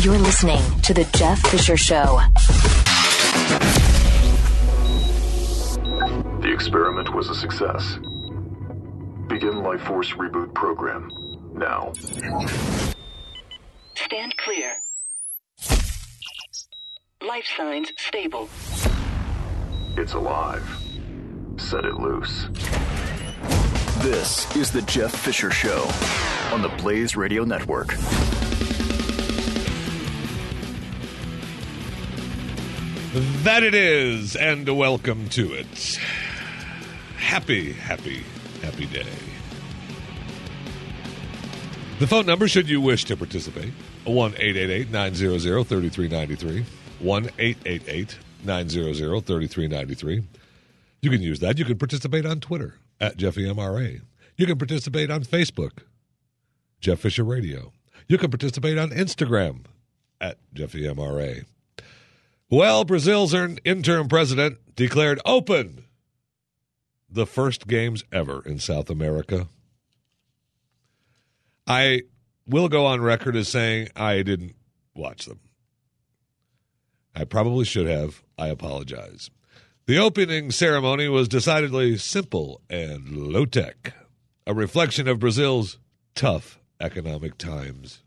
You're listening to The Jeff Fisher Show. The experiment was a success. Begin Life Force Reboot Program now. Stand clear. Life signs stable. It's alive. Set it loose. This is the Jeff Fisher Show on the Blaze Radio Network. That it is, and welcome to it. Happy, happy, happy day. The phone number, should you wish to participate, 1 888 900 3393. 1 888 900 3393. You can use that. You can participate on Twitter at JeffyMRA. You can participate on Facebook, Jeff Fisher Radio. You can participate on Instagram at JeffyMRA. Well, Brazil's interim president declared open the first games ever in South America. I will go on record as saying I didn't watch them. I probably should have. I apologize. The opening ceremony was decidedly simple and low tech, a reflection of Brazil's tough economic times.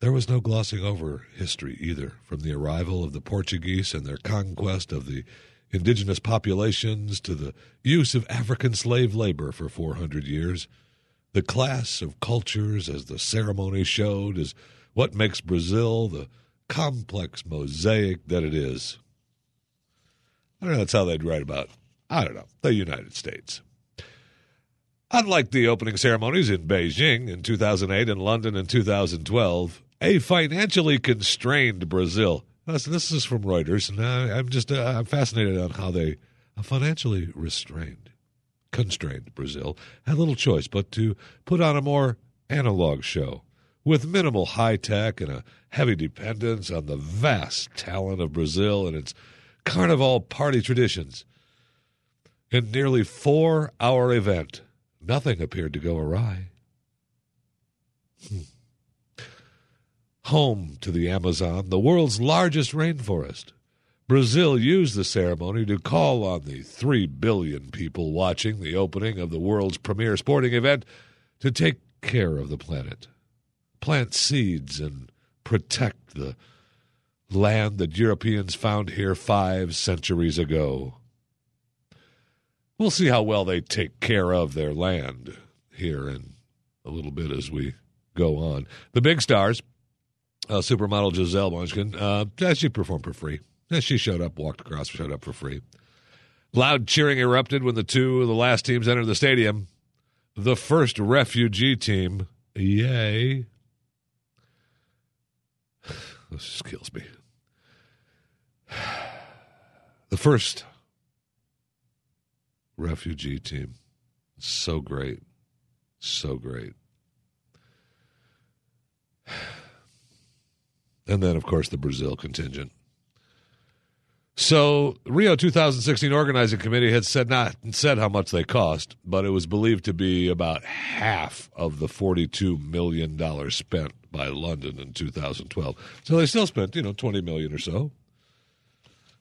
There was no glossing over history either, from the arrival of the Portuguese and their conquest of the indigenous populations to the use of African slave labor for 400 years. The class of cultures, as the ceremony showed, is what makes Brazil the complex mosaic that it is. I don't know, that's how they'd write about, I don't know, the United States. Unlike the opening ceremonies in Beijing in 2008 and London in 2012, a financially constrained Brazil. This is from Reuters, and I'm just uh, I'm fascinated on how they a financially restrained, constrained Brazil had little choice but to put on a more analog show with minimal high tech and a heavy dependence on the vast talent of Brazil and its carnival party traditions. In nearly four hour event, nothing appeared to go awry. Home to the Amazon, the world's largest rainforest. Brazil used the ceremony to call on the 3 billion people watching the opening of the world's premier sporting event to take care of the planet, plant seeds, and protect the land that Europeans found here five centuries ago. We'll see how well they take care of their land here in a little bit as we go on. The big stars uh, supermodel Gisele Bündchen. Uh, she performed for free. She showed up, walked across, showed up for free. Loud cheering erupted when the two of the last teams entered the stadium. The first refugee team, yay. This just kills me. The first refugee team. So great. So great. and then, of course, the Brazil contingent. So, Rio 2016 organizing committee had said not said how much they cost, but it was believed to be about half of the 42 million dollars spent by London in 2012. So they still spent, you know, 20 million or so.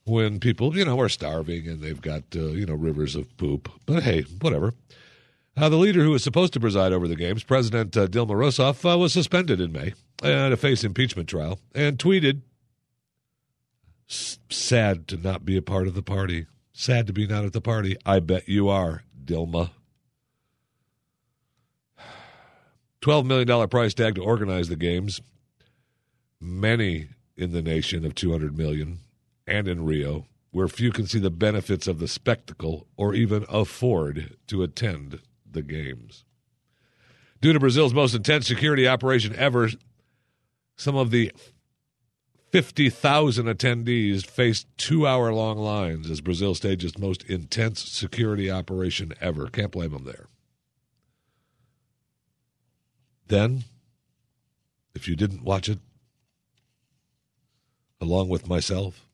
When people, you know, are starving and they've got, uh, you know, rivers of poop. But hey, whatever. Uh, the leader who was supposed to preside over the games, President uh, Dilma Rousseff, uh, was suspended in May uh, to face impeachment trial and tweeted, "Sad to not be a part of the party. Sad to be not at the party. I bet you are, Dilma." $12 million price tag to organize the games. Many in the nation of 200 million and in Rio, where few can see the benefits of the spectacle or even afford to attend the games. Due to Brazil's most intense security operation ever, some of the 50,000 attendees faced two hour long lines as Brazil staged its most intense security operation ever. Can't blame them there. Then, if you didn't watch it, along with myself,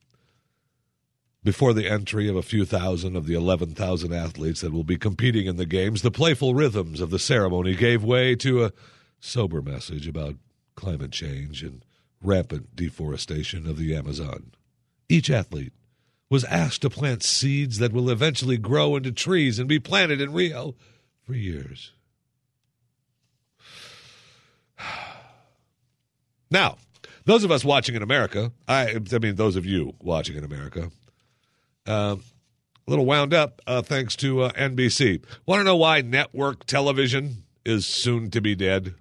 before the entry of a few thousand of the 11,000 athletes that will be competing in the games, the playful rhythms of the ceremony gave way to a sober message about climate change and rampant deforestation of the Amazon. Each athlete was asked to plant seeds that will eventually grow into trees and be planted in Rio for years. Now, those of us watching in America, I, I mean, those of you watching in America, um, a little wound up uh, thanks to uh, NBC. Want to know why network television is soon to be dead?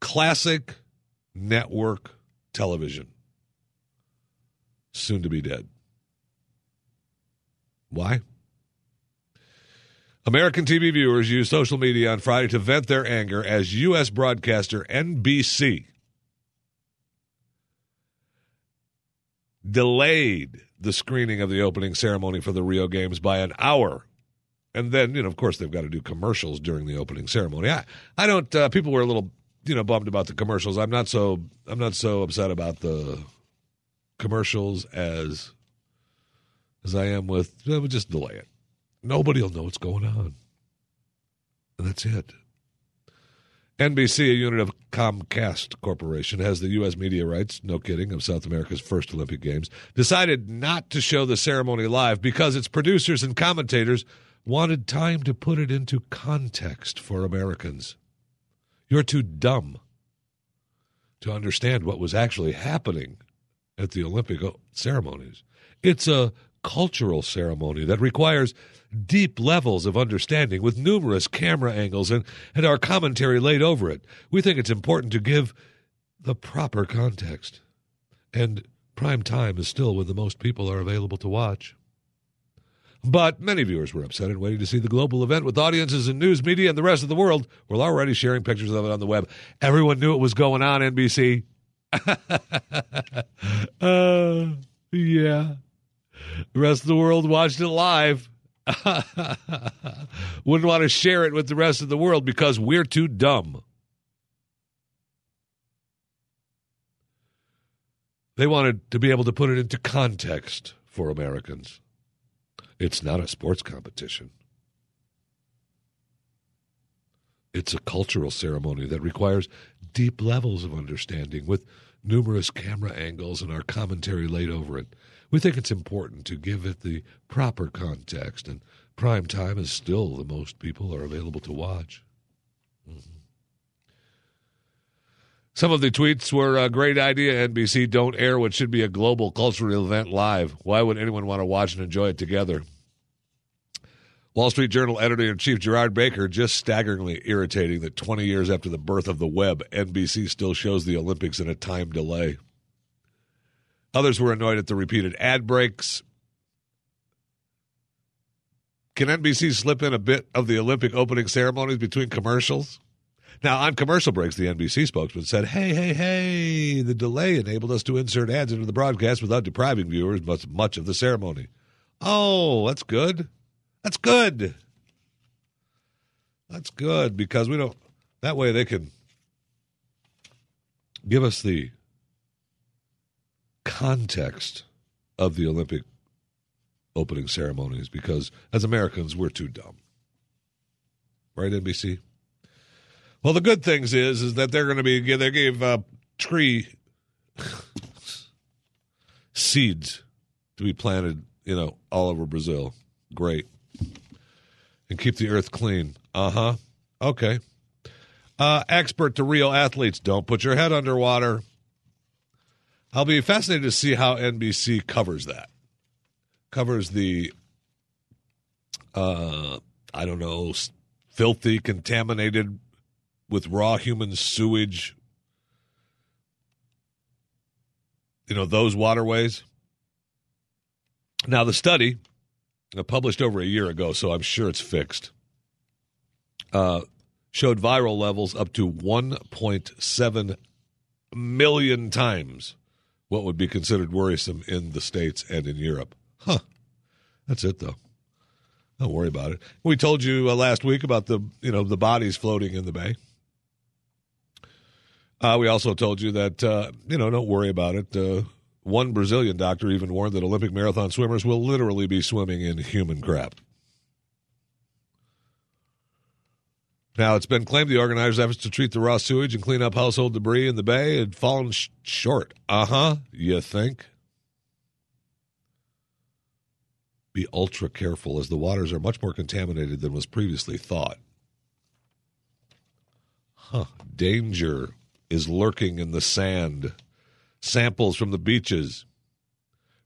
Classic network television. Soon to be dead. Why? American TV viewers used social media on Friday to vent their anger as U.S. broadcaster NBC delayed the screening of the opening ceremony for the Rio Games by an hour. And then, you know, of course, they've got to do commercials during the opening ceremony. I, I don't. Uh, people were a little, you know, bummed about the commercials. I'm not so. I'm not so upset about the commercials as as I am with. Uh, we'll just delay it. Nobody will know what's going on, and that's it. NBC, a unit of Comcast Corporation, has the U.S. media rights, no kidding, of South America's first Olympic Games, decided not to show the ceremony live because its producers and commentators wanted time to put it into context for Americans. You're too dumb to understand what was actually happening at the Olympic ceremonies. It's a cultural ceremony that requires deep levels of understanding with numerous camera angles and, and our commentary laid over it. We think it's important to give the proper context. And prime time is still when the most people are available to watch. But many viewers were upset and waiting to see the global event with audiences in news media and the rest of the world were already sharing pictures of it on the web. Everyone knew it was going on, NBC. uh, yeah. The rest of the world watched it live. Wouldn't want to share it with the rest of the world because we're too dumb. They wanted to be able to put it into context for Americans. It's not a sports competition. It's a cultural ceremony that requires deep levels of understanding with numerous camera angles and our commentary laid over it. We think it's important to give it the proper context, and prime time is still the most people are available to watch. Mm-hmm. Some of the tweets were a great idea, NBC. Don't air what should be a global cultural event live. Why would anyone want to watch and enjoy it together? Wall Street Journal editor in chief Gerard Baker just staggeringly irritating that 20 years after the birth of the web, NBC still shows the Olympics in a time delay. Others were annoyed at the repeated ad breaks. Can NBC slip in a bit of the Olympic opening ceremonies between commercials? Now, on commercial breaks, the NBC spokesman said, Hey, hey, hey, the delay enabled us to insert ads into the broadcast without depriving viewers much, much of the ceremony. Oh, that's good. That's good. That's good because we don't, that way they can give us the context of the Olympic opening ceremonies because as Americans, we're too dumb. Right, NBC? Well, the good things is is that they're going to be they gave uh, tree seeds to be planted, you know, all over Brazil. Great, and keep the earth clean. Uh huh. Okay. Uh, expert to real athletes: Don't put your head underwater. I'll be fascinated to see how NBC covers that. Covers the, uh, I don't know, filthy, contaminated with raw human sewage. You know, those waterways. Now, the study, uh, published over a year ago, so I'm sure it's fixed, uh, showed viral levels up to 1.7 million times what would be considered worrisome in the States and in Europe. Huh. That's it, though. Don't worry about it. We told you uh, last week about the you know the bodies floating in the bay. Uh, we also told you that uh, you know don't worry about it. Uh, one Brazilian doctor even warned that Olympic marathon swimmers will literally be swimming in human crap. Now, it's been claimed the organizers' efforts to treat the raw sewage and clean up household debris in the bay had fallen sh- short. Uh huh, you think? Be ultra careful as the waters are much more contaminated than was previously thought. Huh. Danger is lurking in the sand. Samples from the beaches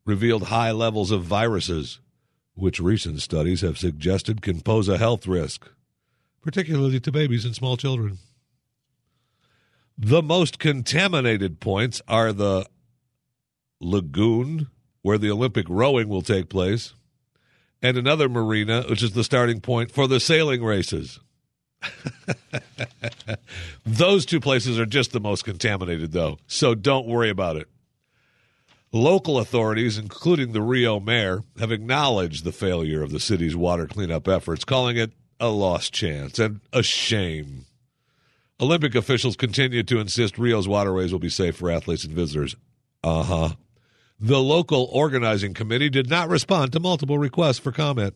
revealed high levels of viruses, which recent studies have suggested can pose a health risk particularly to babies and small children. The most contaminated points are the lagoon, where the Olympic rowing will take place, and another marina, which is the starting point for the sailing races. Those two places are just the most contaminated, though, so don't worry about it. Local authorities, including the Rio mayor, have acknowledged the failure of the city's water cleanup efforts, calling it a lost chance and a shame. Olympic officials continue to insist Rio's waterways will be safe for athletes and visitors. Uh huh. The local organizing committee did not respond to multiple requests for comment.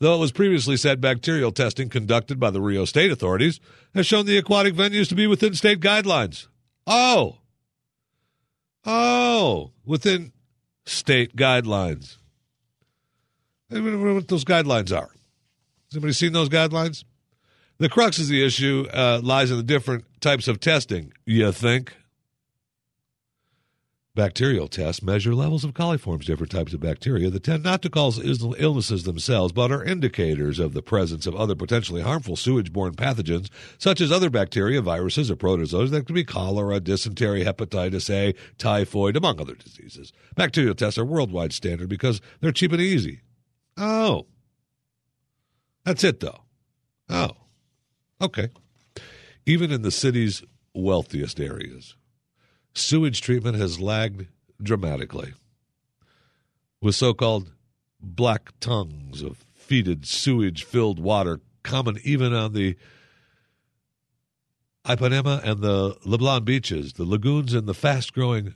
Though it was previously said bacterial testing conducted by the Rio state authorities has shown the aquatic venues to be within state guidelines. Oh. Oh. Within state guidelines. I don't know what those guidelines are. Has anybody seen those guidelines? The crux of the issue uh, lies in the different types of testing, you think? Bacterial tests measure levels of coliforms, different types of bacteria that tend not to cause illnesses themselves, but are indicators of the presence of other potentially harmful sewage borne pathogens, such as other bacteria, viruses, or protozoas that could be cholera, dysentery, hepatitis A, typhoid, among other diseases. Bacterial tests are worldwide standard because they're cheap and easy. Oh, that's it, though. Oh, okay. Even in the city's wealthiest areas, sewage treatment has lagged dramatically. With so called black tongues of fetid sewage filled water common even on the Ipanema and the Leblon beaches, the lagoons in the fast growing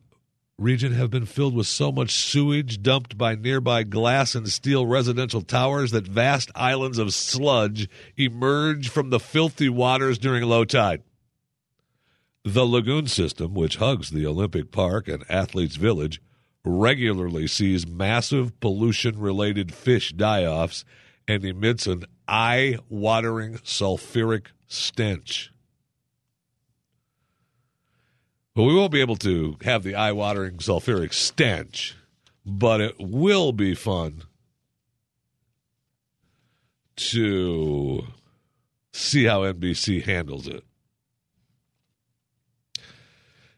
region have been filled with so much sewage dumped by nearby glass and steel residential towers that vast islands of sludge emerge from the filthy waters during low tide. The lagoon system, which hugs the Olympic Park and Athletes Village, regularly sees massive pollution related fish die offs and emits an eye watering sulfuric stench. But we won't be able to have the eye watering sulfuric stench, but it will be fun to see how NBC handles it.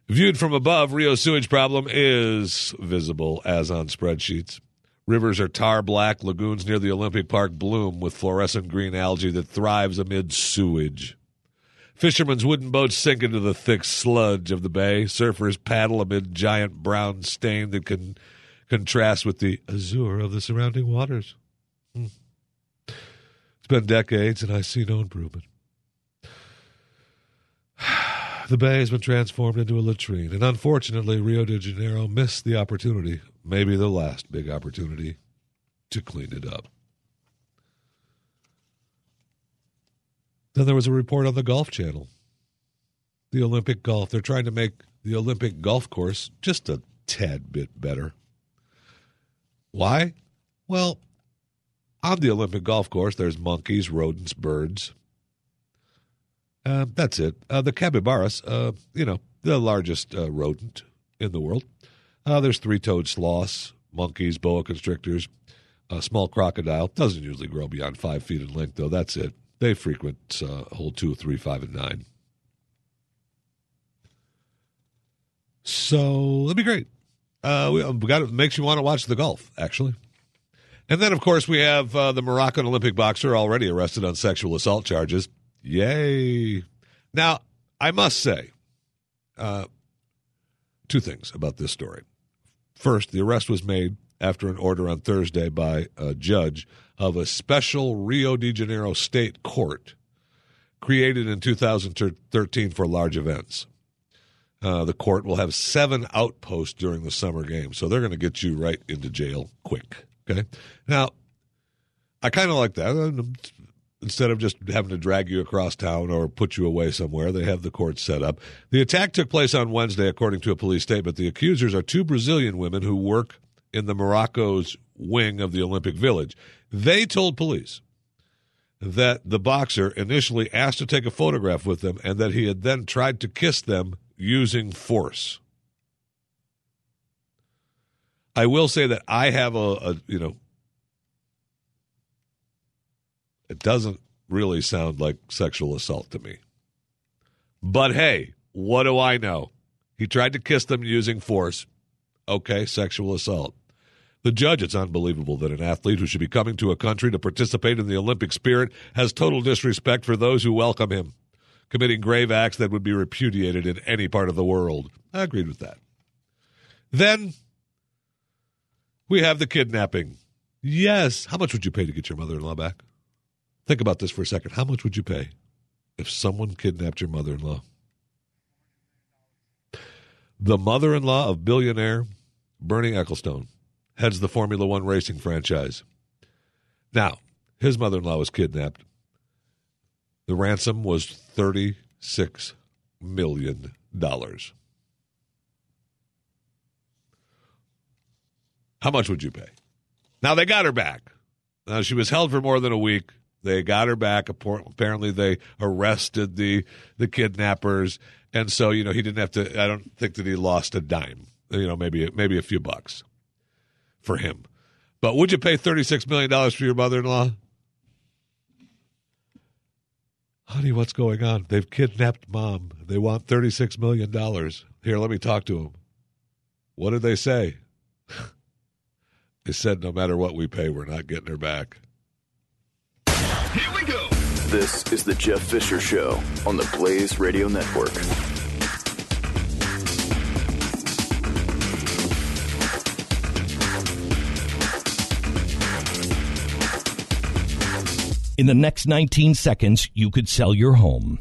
Viewed from above, Rio's sewage problem is visible as on spreadsheets. Rivers are tar black, lagoons near the Olympic Park bloom with fluorescent green algae that thrives amid sewage. Fishermen's wooden boats sink into the thick sludge of the bay. Surfers paddle amid giant brown stain that can contrast with the azure of the surrounding waters. Hmm. It's been decades, and I see no improvement. The bay has been transformed into a latrine, and unfortunately, Rio de Janeiro missed the opportunity, maybe the last big opportunity, to clean it up. Then there was a report on the Golf Channel. The Olympic golf. They're trying to make the Olympic golf course just a tad bit better. Why? Well, on the Olympic golf course, there's monkeys, rodents, birds. Uh, that's it. Uh, the capybaras, uh, you know, the largest uh, rodent in the world. Uh, there's three-toed sloths, monkeys, boa constrictors, a small crocodile. Doesn't usually grow beyond five feet in length, though. That's it. They frequent hole two, three, five, and nine. So that'd be great. Uh, we, got it makes you want to watch the golf, actually. And then, of course, we have the Moroccan Olympic boxer already arrested on sexual assault charges. Yay! Now, I must say, uh, two things about this story. First, the arrest was made after an order on Thursday by a judge of a special Rio de Janeiro state court created in 2013 for large events. Uh, the court will have seven outposts during the summer games, so they're going to get you right into jail quick. Okay. Now, I kind of like that. Instead of just having to drag you across town or put you away somewhere, they have the court set up. The attack took place on Wednesday, according to a police statement. The accusers are two Brazilian women who work in the Morocco's wing of the Olympic Village. They told police that the boxer initially asked to take a photograph with them and that he had then tried to kiss them using force. I will say that I have a, a you know, it doesn't really sound like sexual assault to me. But hey, what do I know? He tried to kiss them using force. Okay, sexual assault. The judge, it's unbelievable that an athlete who should be coming to a country to participate in the Olympic spirit has total disrespect for those who welcome him, committing grave acts that would be repudiated in any part of the world. I agreed with that. Then we have the kidnapping. Yes. How much would you pay to get your mother in law back? Think about this for a second. How much would you pay if someone kidnapped your mother in law? The mother in law of billionaire Bernie Ecclestone heads the Formula One racing franchise. Now, his mother in law was kidnapped. The ransom was $36 million. How much would you pay? Now, they got her back. Now, she was held for more than a week. They got her back. Apparently, they arrested the the kidnappers, and so you know he didn't have to. I don't think that he lost a dime. You know, maybe maybe a few bucks for him. But would you pay $36 million for your mother in law? Honey, what's going on? They've kidnapped mom. They want $36 million. Here, let me talk to them. What did they say? they said no matter what we pay, we're not getting her back. Here we go. This is the Jeff Fisher Show on the Blaze Radio Network. In the next 19 seconds, you could sell your home.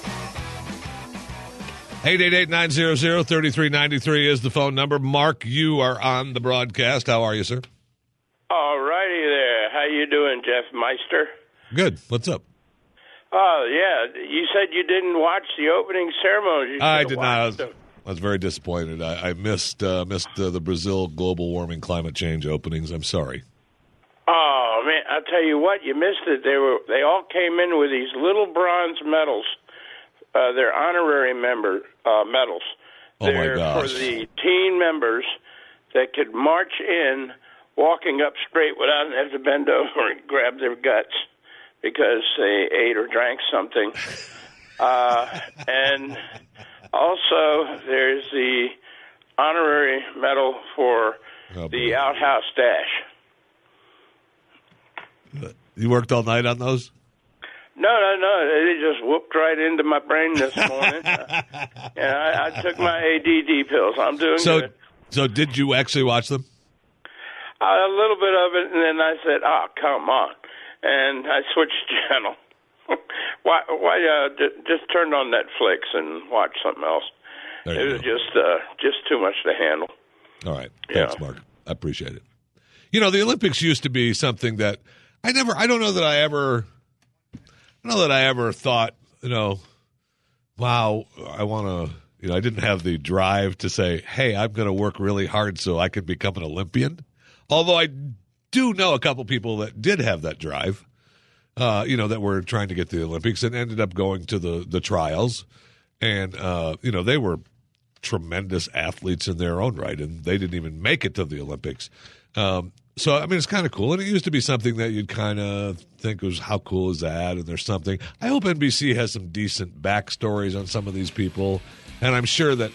888-900-3393 is the phone number. Mark, you are on the broadcast. How are you, sir? All righty there. How you doing, Jeff Meister? Good. What's up? Oh yeah, you said you didn't watch the opening ceremony. I did not. I was, them. I was very disappointed. I, I missed uh, missed uh, the Brazil global warming climate change openings. I'm sorry. Oh man, I'll tell you what, you missed it. They were they all came in with these little bronze medals. Uh, they're honorary member uh, medals. Oh, my they're gosh. for the teen members that could march in, walking up straight without having to bend over and grab their guts because they ate or drank something. Uh, and also, there's the honorary medal for Oh, the outhouse dash. You worked all night on those? No, no, no. It just whooped right into my brain this morning. uh, yeah, I, I took my ADD pills. I'm doing So, good. so did you actually watch them? Uh, a little bit of it, and then I said, "Oh, come on," and I switched channel. why? Why? Uh, j- just turned on Netflix and watched something else. There It was go. just uh, just too much to handle. All right. Yeah. Thanks, Mark. I appreciate it. You know, the Olympics used to be something that I never, I don't know that I ever, Know that I ever thought, you know, wow, I want to, you know, I didn't have the drive to say, hey, I'm going to work really hard so I can become an Olympian. Although I do know a couple people that did have that drive, uh, you know, that were trying to get to the Olympics and ended up going to the, the trials and uh, you know they were tremendous athletes in their own right, and they didn't even make it to the Olympics. Um, so I mean, it's kind of cool, and it used to be something that you'd kind of think was how cool is that? And there's something. I hope NBC has some decent backstories on some of these people, and I'm sure that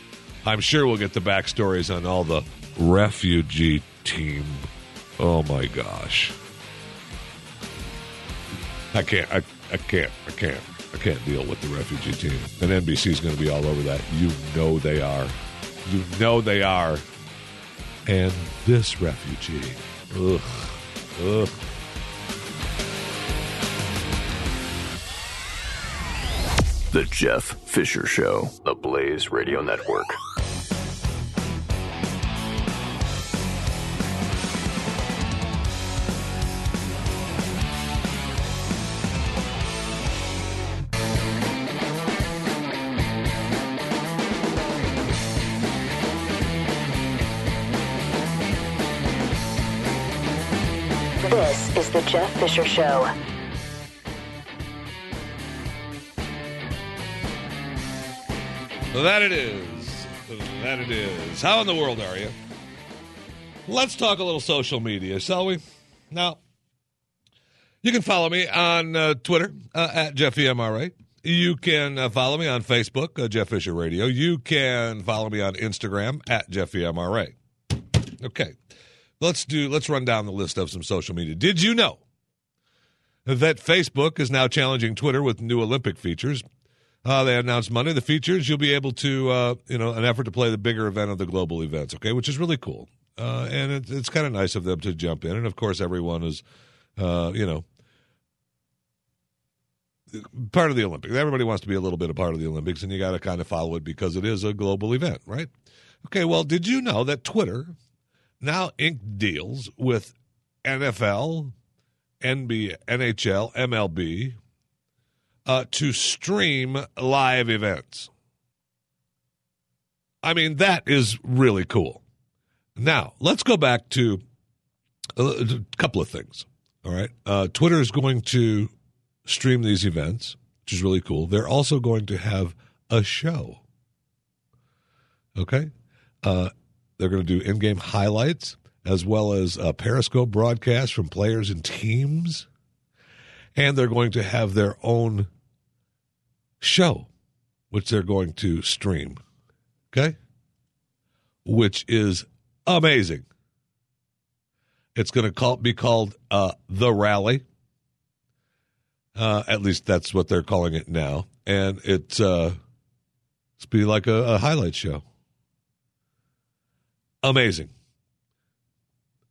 I'm sure we'll get the backstories on all the refugee team. Oh my gosh, I can't. I, I can't. I can't. I can't deal with the refugee team. And NBC's going to be all over that. You know they are. You know they are. And this refugee. Ugh. Ugh. The Jeff Fisher Show, the Blaze Radio Network. Jeff Fisher Show. That it is. That it is. How in the world are you? Let's talk a little social media, shall we? Now, you can follow me on uh, Twitter uh, at JeffyMRA. You can uh, follow me on Facebook, uh, Jeff Fisher Radio. You can follow me on Instagram at JeffyMRA. Okay, let's do. Let's run down the list of some social media. Did you know that Facebook is now challenging Twitter with new Olympic features? Uh, they announced Monday the features. You'll be able to, uh, you know, an effort to play the bigger event of the global events. Okay, which is really cool, uh, and it, it's kind of nice of them to jump in. And of course, everyone is, uh, you know, part of the Olympics. Everybody wants to be a little bit a part of the Olympics, and you got to kind of follow it because it is a global event, right? Okay. Well, did you know that Twitter now inked deals with NFL, NBA, NHL, MLB? uh, to stream live events. I mean, that is really cool. Now, let's go back to a, a couple of things. All right. Uh, Twitter is going to stream these events, which is really cool. They're also going to have a show. Okay. Uh, they're going to do in game highlights as well as a Periscope broadcast from players and teams. And they're going to have their own show, which they're going to stream. Okay? Which is amazing. It's going to call, be called uh, The Rally. Uh, at least that's what they're calling it now. And it's, uh, it's be like a, a highlight show. Amazing.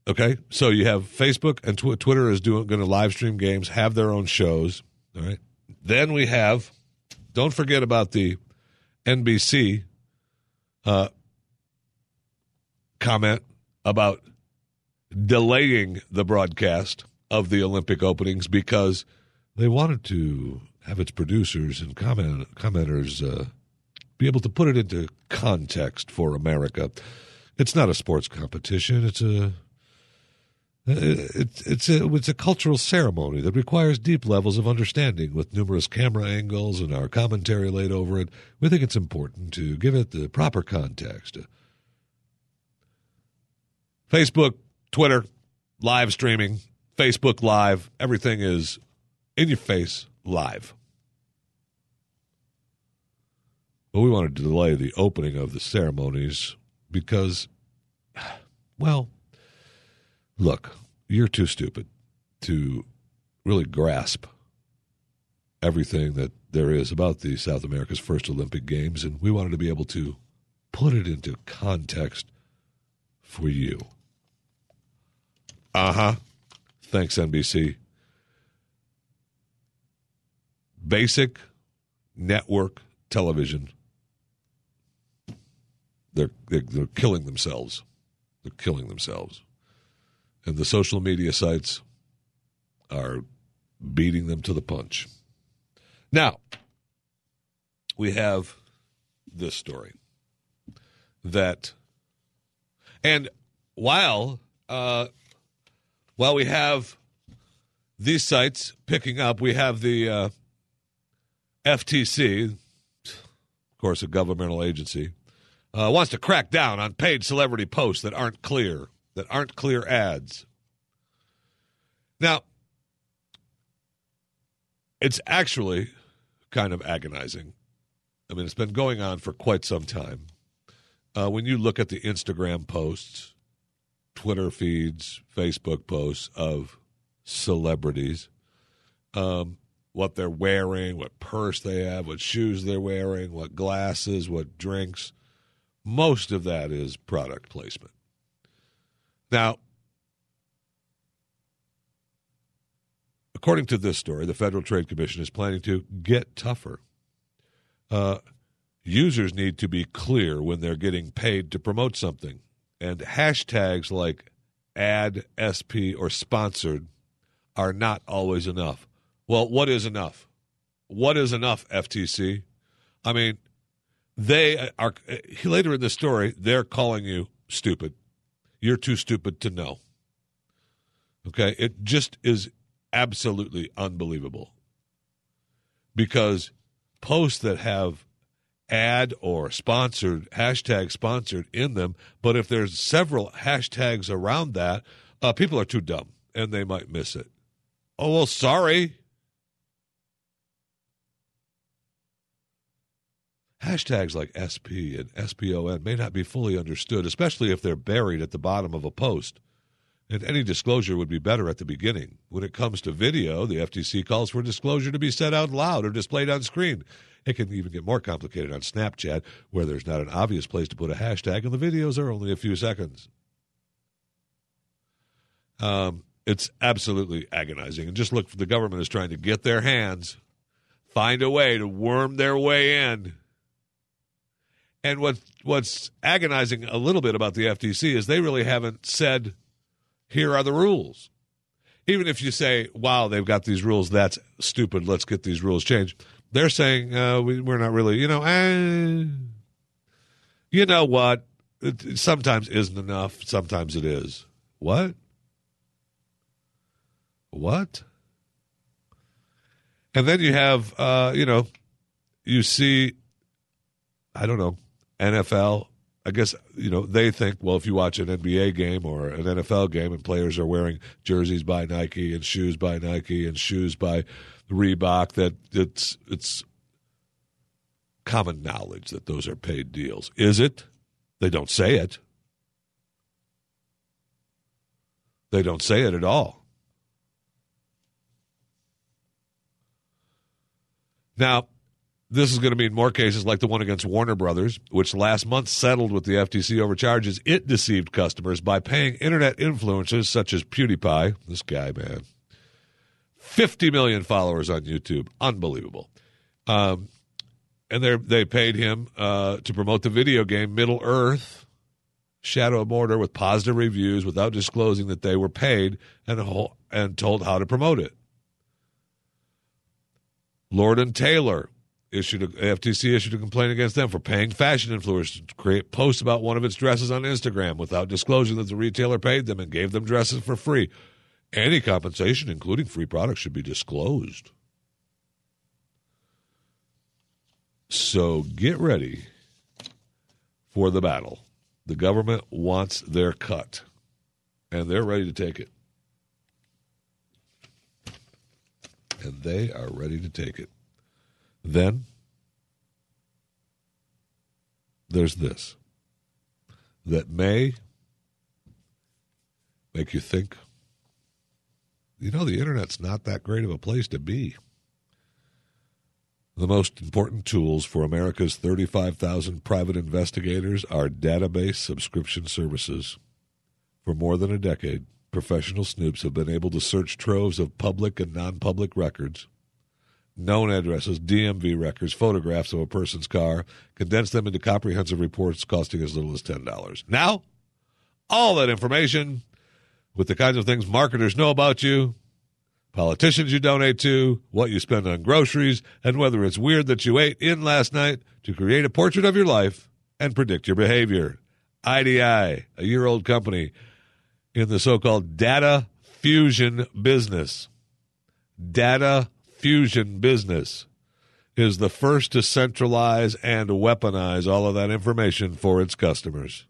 Okay, so you have Facebook and tw- Twitter is doing going to live stream games, have their own shows. All right. Then we have don't forget about the NBC uh, comment about delaying the broadcast of the Olympic openings because they wanted to have its producers and comment, commenters uh, be able to put it into context for America. It's not a sports competition. It's a it's it's a it's a cultural ceremony that requires deep levels of understanding with numerous camera angles and our commentary laid over it. We think it's important to give it the proper context. Facebook, Twitter, live streaming, Facebook Live, everything is in your face live. But we wanted to delay the opening of the ceremonies because, well, look, you're too stupid to really grasp everything that there is about the South America's first Olympic Games, and we wanted to be able to put it into context for you. Uh huh. Thanks, NBC. Basic network television. They're, they're, they're killing themselves. They're killing themselves. And the social media sites are beating them to the punch. Now, we have this story that, and while uh, while we have these sites picking up, we have the uh, FTC, of course, a governmental agency, uh, wants to crack down on paid celebrity posts that aren't clear, that aren't clear ads. Now, it's actually kind of agonizing. I mean, it's been going on for quite some time. Uh, when you look at the Instagram posts, Twitter feeds, Facebook posts of celebrities, um, what they're wearing, what purse they have, what shoes they're wearing, what glasses, what drinks, most of that is product placement. Now, according to this story, the Federal Trade Commission is planning to get tougher. Uh, users need to be clear when they're getting paid to promote something. And hashtags like ad, SP, or sponsored are not always enough. Well, what is enough? What is enough, FTC? I mean, they are later in the story, they're calling you stupid. You're too stupid to know. Okay? It just is absolutely unbelievable. Because posts that have ad or sponsored, hashtag sponsored in them, but if there's several hashtags around that, uh, people are too dumb and they might miss it. Oh, well, sorry. Hashtags like SP and SPON may not be fully understood, especially if they're buried at the bottom of a post. And any disclosure would be better at the beginning. When it comes to video, the FTC calls for disclosure to be said out loud or displayed on screen. It can even get more complicated on Snapchat, where there's not an obvious place to put a hashtag and the videos are only a few seconds. Um, it's absolutely agonizing. And just look, the government is trying to get their hands, find a way to worm their way in. And what what's agonizing a little bit about the FTC is they really haven't said, here are the rules. Even if you say, wow, they've got these rules, that's stupid, let's get these rules changed. They're saying, uh, we, are not really, you know, eh, you know what? It sometimes isn't enough, sometimes it is. What? What? And then you have, uh, you know, you see, I don't know, NFL. I guess, you know, they think, well, if you watch an NBA game or an NFL game and players are wearing jerseys by Nike and shoes by Nike and shoes by Reebok, that it's, it's common knowledge that those are paid deals. Is it? They don't say it. They don't say it at all. Now, this is going to mean more cases like the one against Warner Brothers, which last month settled with the FTC over charges it deceived customers by paying internet influencers such as PewDiePie, this guy, man, 50 million followers on YouTube. Unbelievable. Um, and they paid him uh, to promote the video game Middle Earth, Shadow of Mordor, with positive reviews without disclosing that they were paid and, and told how to promote it. Lord and Taylor issued a, FTC issued a complaint against them for paying fashion influencers to create posts about one of its dresses on Instagram without disclosing that the retailer paid them and gave them dresses for free. Any compensation, including free products, should be disclosed. So get ready for the battle. The government wants their cut, and they're ready to take it. and they are ready to take it. Then there's this that may make you think, you know, the internet's not that great of a place to be. The most important tools for America's 35,000 private investigators are database subscription services. For more than a decade, professional snoops have been able to search troves of public and non public records, known addresses, DMV records, photographs of a person's car, condense them into comprehensive reports costing as little as $10. Now, all that information with the kinds of things marketers know about you, politicians you donate to, what you spend on groceries, and whether it's weird that you ate in last night to create a portrait of your life and predict your behavior. IDI, a year old company, in the so called data fusion business. Data fusion business. is the first to centralize and weaponize all of that information for its customers.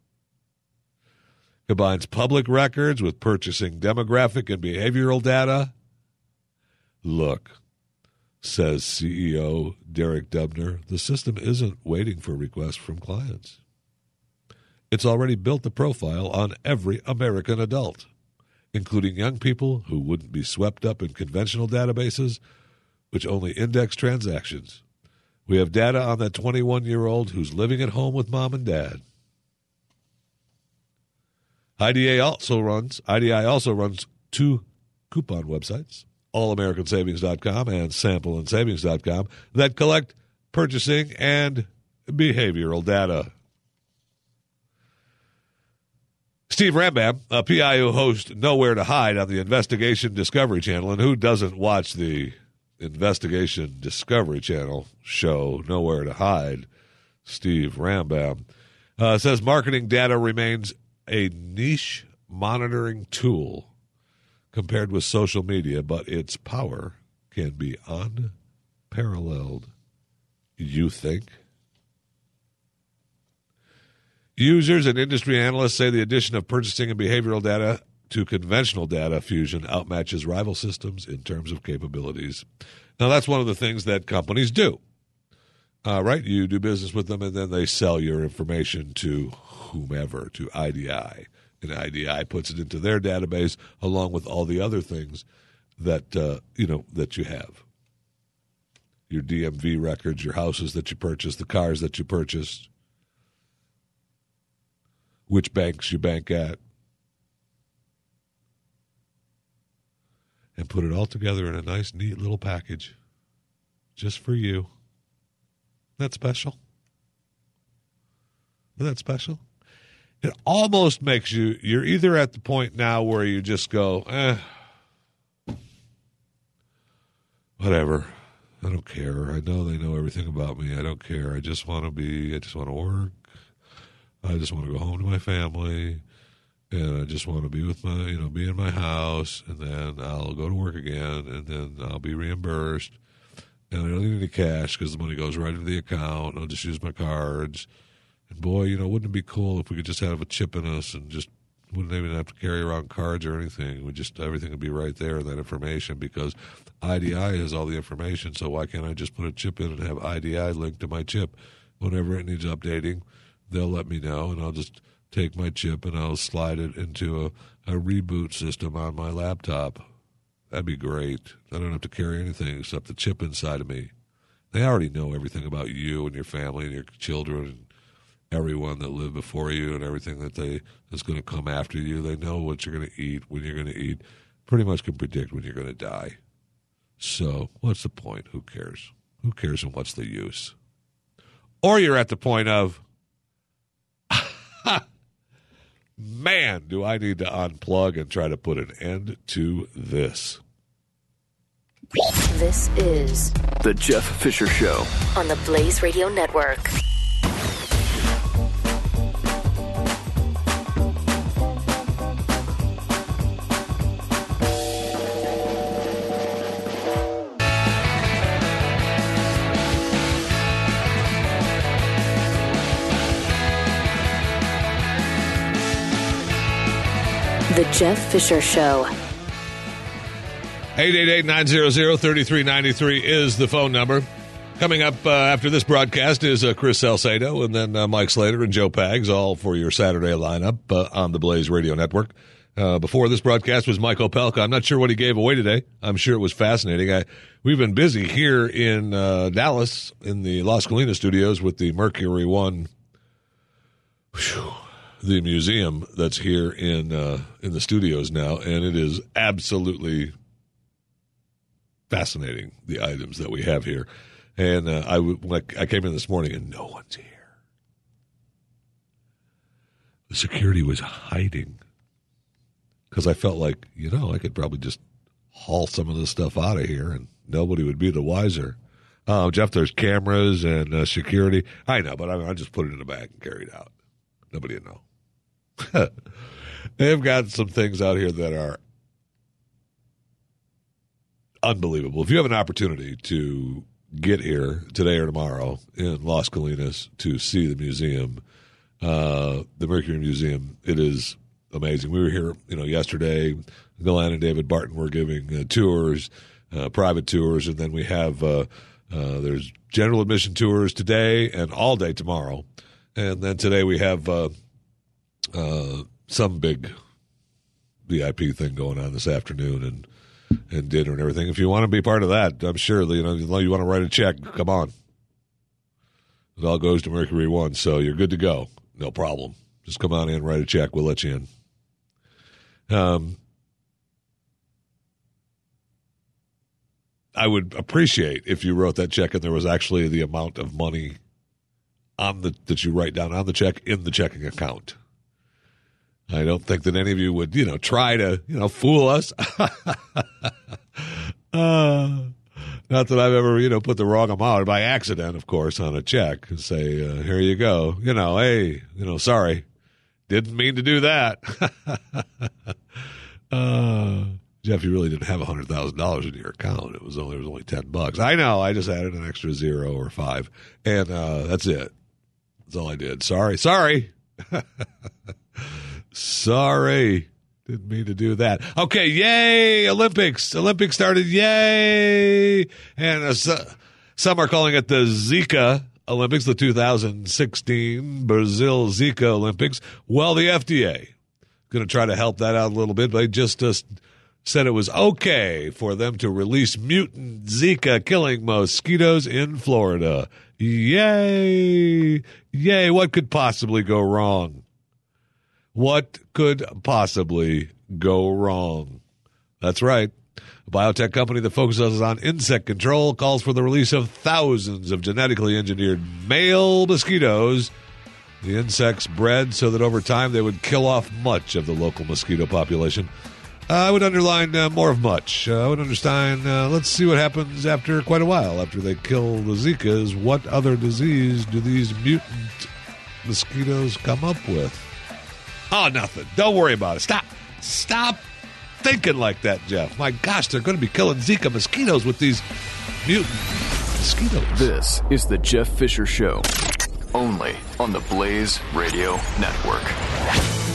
Combines public records with purchasing demographic and behavioral data. Look, says CEO Derek Dubner, the system isn't waiting for requests from clients. It's already built the profile on every American adult, including young people who wouldn't be swept up in conventional databases, which only index transactions. We have data on that 21 year old who's living at home with mom and dad. IDA also runs IDI also runs two coupon websites, allamericans.com and sampleandsavings.com that collect purchasing and behavioral data. Steve Rambam, a PI who hosts Nowhere to Hide on the Investigation Discovery Channel, and who doesn't watch the Investigation Discovery Channel show Nowhere to Hide, Steve Rambam, uh, says marketing data remains a niche monitoring tool compared with social media, but its power can be unparalleled. You think? Users and industry analysts say the addition of purchasing and behavioral data to conventional data fusion outmatches rival systems in terms of capabilities. Now, that's one of the things that companies do. Uh, right? You do business with them and then they sell your information to whomever, to IDI. And IDI puts it into their database along with all the other things that uh, you know that you have. Your DMV records, your houses that you purchased, the cars that you purchased, which banks you bank at, and put it all together in a nice, neat little package just for you. That's special. Isn't that special? It almost makes you, you're either at the point now where you just go, eh, whatever. I don't care. I know they know everything about me. I don't care. I just want to be, I just want to work. I just want to go home to my family and I just want to be with my, you know, be in my house, and then I'll go to work again, and then I'll be reimbursed, and I don't need any cash because the money goes right into the account. I'll just use my cards, and boy, you know, wouldn't it be cool if we could just have a chip in us and just wouldn't even have to carry around cards or anything. We just everything would be right there that information because IDI has all the information. So why can't I just put a chip in and have IDI linked to my chip whenever it needs updating? They'll let me know, and I'll just take my chip and I'll slide it into a, a reboot system on my laptop. That'd be great. I don't have to carry anything except the chip inside of me. They already know everything about you and your family and your children and everyone that lived before you and everything that they is going to come after you. They know what you're going to eat, when you're going to eat. Pretty much can predict when you're going to die. So, what's the point? Who cares? Who cares and what's the use? Or you're at the point of man, do I need to unplug and try to put an end to this. This is The Jeff Fisher Show. on the Blaze Radio Network. Jeff Fisher Show. 888-900-3393 is the phone number. Coming up uh, after this broadcast is uh, Chris Salcedo and then uh, Mike Slater and Joe Pags, all for your Saturday lineup uh, on the Blaze Radio Network. Uh, before this broadcast was Mike Opelka. I'm not sure what he gave away today. I'm sure it was fascinating. I, we've been busy here in uh, Dallas in the Las Colinas studios with the Mercury One, whew, the museum that's here in uh, in the studios now, and it is absolutely fascinating the items that we have here. And uh, I, I came in this morning and no one's here. The security was hiding because I felt like you know I could probably just haul some of this stuff out of here and nobody would be the wiser. Uh, Jeff, there's cameras and uh, security. I know, but I, I just put it in the bag and carry it out. Nobody would know. They've got some things out here that are unbelievable. If you have an opportunity to get here today or tomorrow in Las Colinas to see the museum, uh, the Mercury Museum, it is amazing. We were here, you know, yesterday. Glenn and David Barton were giving uh, tours, uh, private tours, and then we have uh, uh, there's general admission tours today and all day tomorrow, and then today we have uh, some big VIP thing going on this afternoon and and dinner and everything. If you want to be part of that, I'm sure you know you want to write a check. Come on, it all goes to Mercury One, so you're good to go. No problem. Just come on in, write a check. We'll let you in. Um, I would appreciate if you wrote that check and there was actually the amount of money on the that you write down on the check in the checking account. I don't think that any of you would, you know, try to, you know, fool us. uh, not that I've ever, you know, put the wrong amount by accident, of course, on a check and say, uh, "Here you go." You know, hey, you know, sorry, didn't mean to do that. uh, Jeff, you really didn't have hundred thousand dollars in your account. It was only it was only ten bucks. I know. I just added an extra zero or five, and uh, that's it. That's all I did. Sorry, sorry, sorry. Didn't mean to do that. Okay, yay! Olympics. Olympics started. Yay! And uh, some are calling it the Zika Olympics, the 2016 Brazil Zika Olympics. Well, the FDA going to try to help that out a little bit. They just uh, said it was okay for them to release mutant Zika killing mosquitoes in Florida. Yay! Yay! What could possibly go wrong? What could possibly go wrong? That's right. A biotech company that focuses on insect control calls for the release of thousands of genetically engineered male mosquitoes. The insects bred so that over time they would kill off much of the local mosquito population. Uh, I would underline uh, more of much. Uh, I would understand. Uh, let's see what happens after quite a while after they kill the Zikas. What other disease do these mutant mosquitoes come up with? Oh, nothing. Don't worry about it. Stop. Stop thinking like that, Jeff. My gosh, they're going to be killing Zika mosquitoes with these mutant mosquitoes. This is the Jeff Fisher Show, only on the Blaze Radio Network.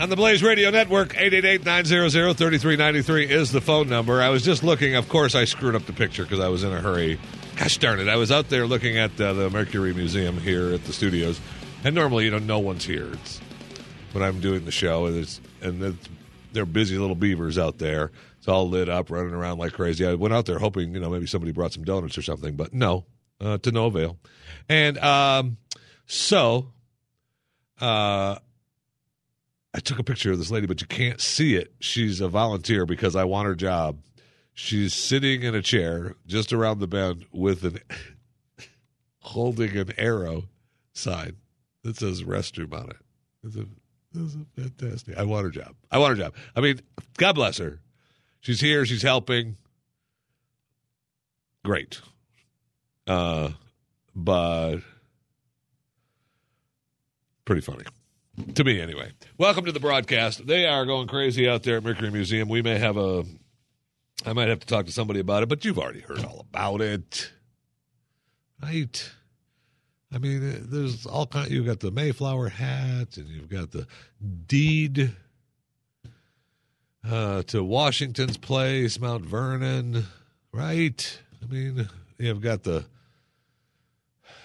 on the Blaze Radio Network. 888-900-3393 is the phone number. I was just looking. Of course, I screwed up the picture because I was in a hurry. Gosh darn it. I was out there looking at uh, the Mercury Museum here at the studios. And normally, you know, no one's here. It's when I'm doing the show, and, it's, and it's, they're busy little beavers out there. It's all lit up, running around like crazy. I went out there hoping, you know, maybe somebody brought some donuts or something, but no, uh, to no avail. And um, so uh, I took a picture of this lady, but you can't see it. She's a volunteer because I want her job. She's sitting in a chair just around the bend with an holding an arrow sign that says restroom on it. It's a, it's a fantastic. I want her job. I want her job. I mean, God bless her. She's here. She's helping. Great. Uh, but pretty funny to me anyway. Welcome to the broadcast. They are going crazy out there at Mercury Museum. We may have a I might have to talk to somebody about it, but you've already heard all about it. Right? I mean, there's all kind you've got the Mayflower hat and you've got the deed uh, to Washington's place, Mount Vernon, right? I mean, you've got the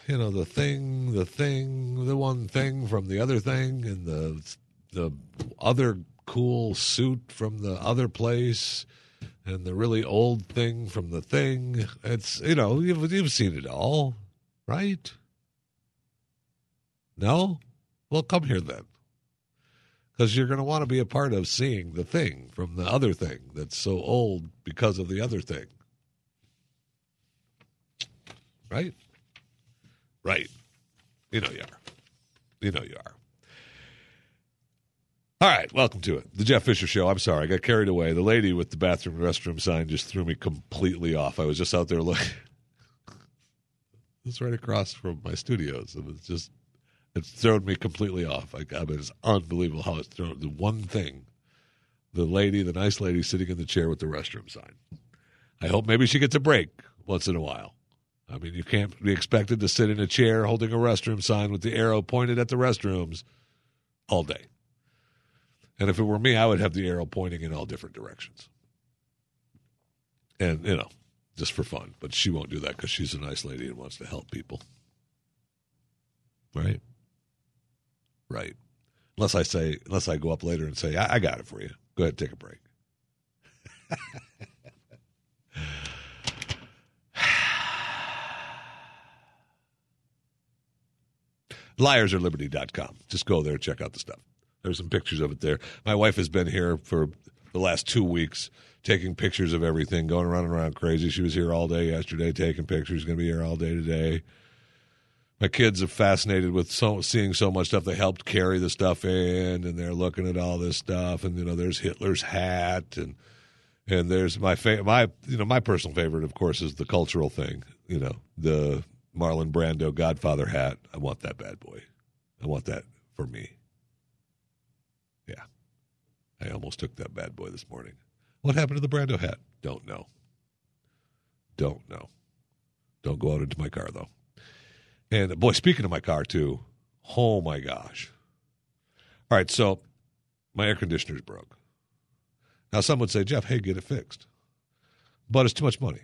you know the thing, the thing, the one thing from the other thing, and the the other cool suit from the other place, and the really old thing from the thing. It's you know you've you've seen it all, right? No? Well, come here then. Because you're going to want to be a part of seeing the thing from the other thing that's so old because of the other thing. Right? Right. You know you are. You know you are. All right, welcome to it. The Jeff Fisher Show. I'm sorry, I got carried away. The lady with the bathroom restroom sign just threw me completely off. I was just out there looking. it's right across from my studios, and it's just it's thrown me completely off. I, I mean, it's unbelievable how it's thrown. The one thing, the lady, the nice lady sitting in the chair with the restroom sign. I hope maybe she gets a break once in a while. I mean, you can't be expected to sit in a chair holding a restroom sign with the arrow pointed at the restrooms all day. And if it were me, I would have the arrow pointing in all different directions. And, you know, just for fun. But she won't do that because she's a nice lady and wants to help people. Right? Right. Unless I say, unless I go up later and say, I, I got it for you. Go ahead, take a break. Liarsorliberty.com. Just go there, check out the stuff. There's some pictures of it there. My wife has been here for the last two weeks taking pictures of everything, going around and around crazy. She was here all day yesterday taking pictures, going to be here all day today. My kids are fascinated with so seeing so much stuff. They helped carry the stuff in, and they're looking at all this stuff. And you know, there's Hitler's hat, and and there's my fa- my you know my personal favorite, of course, is the cultural thing. You know, the Marlon Brando Godfather hat. I want that bad boy. I want that for me. Yeah. I almost took that bad boy this morning. What happened to the Brando hat? Don't know. Don't know. Don't go out into my car though. And boy, speaking of my car too, oh my gosh. All right, so my air conditioner's broke. Now some would say, Jeff, hey, get it fixed. But it's too much money.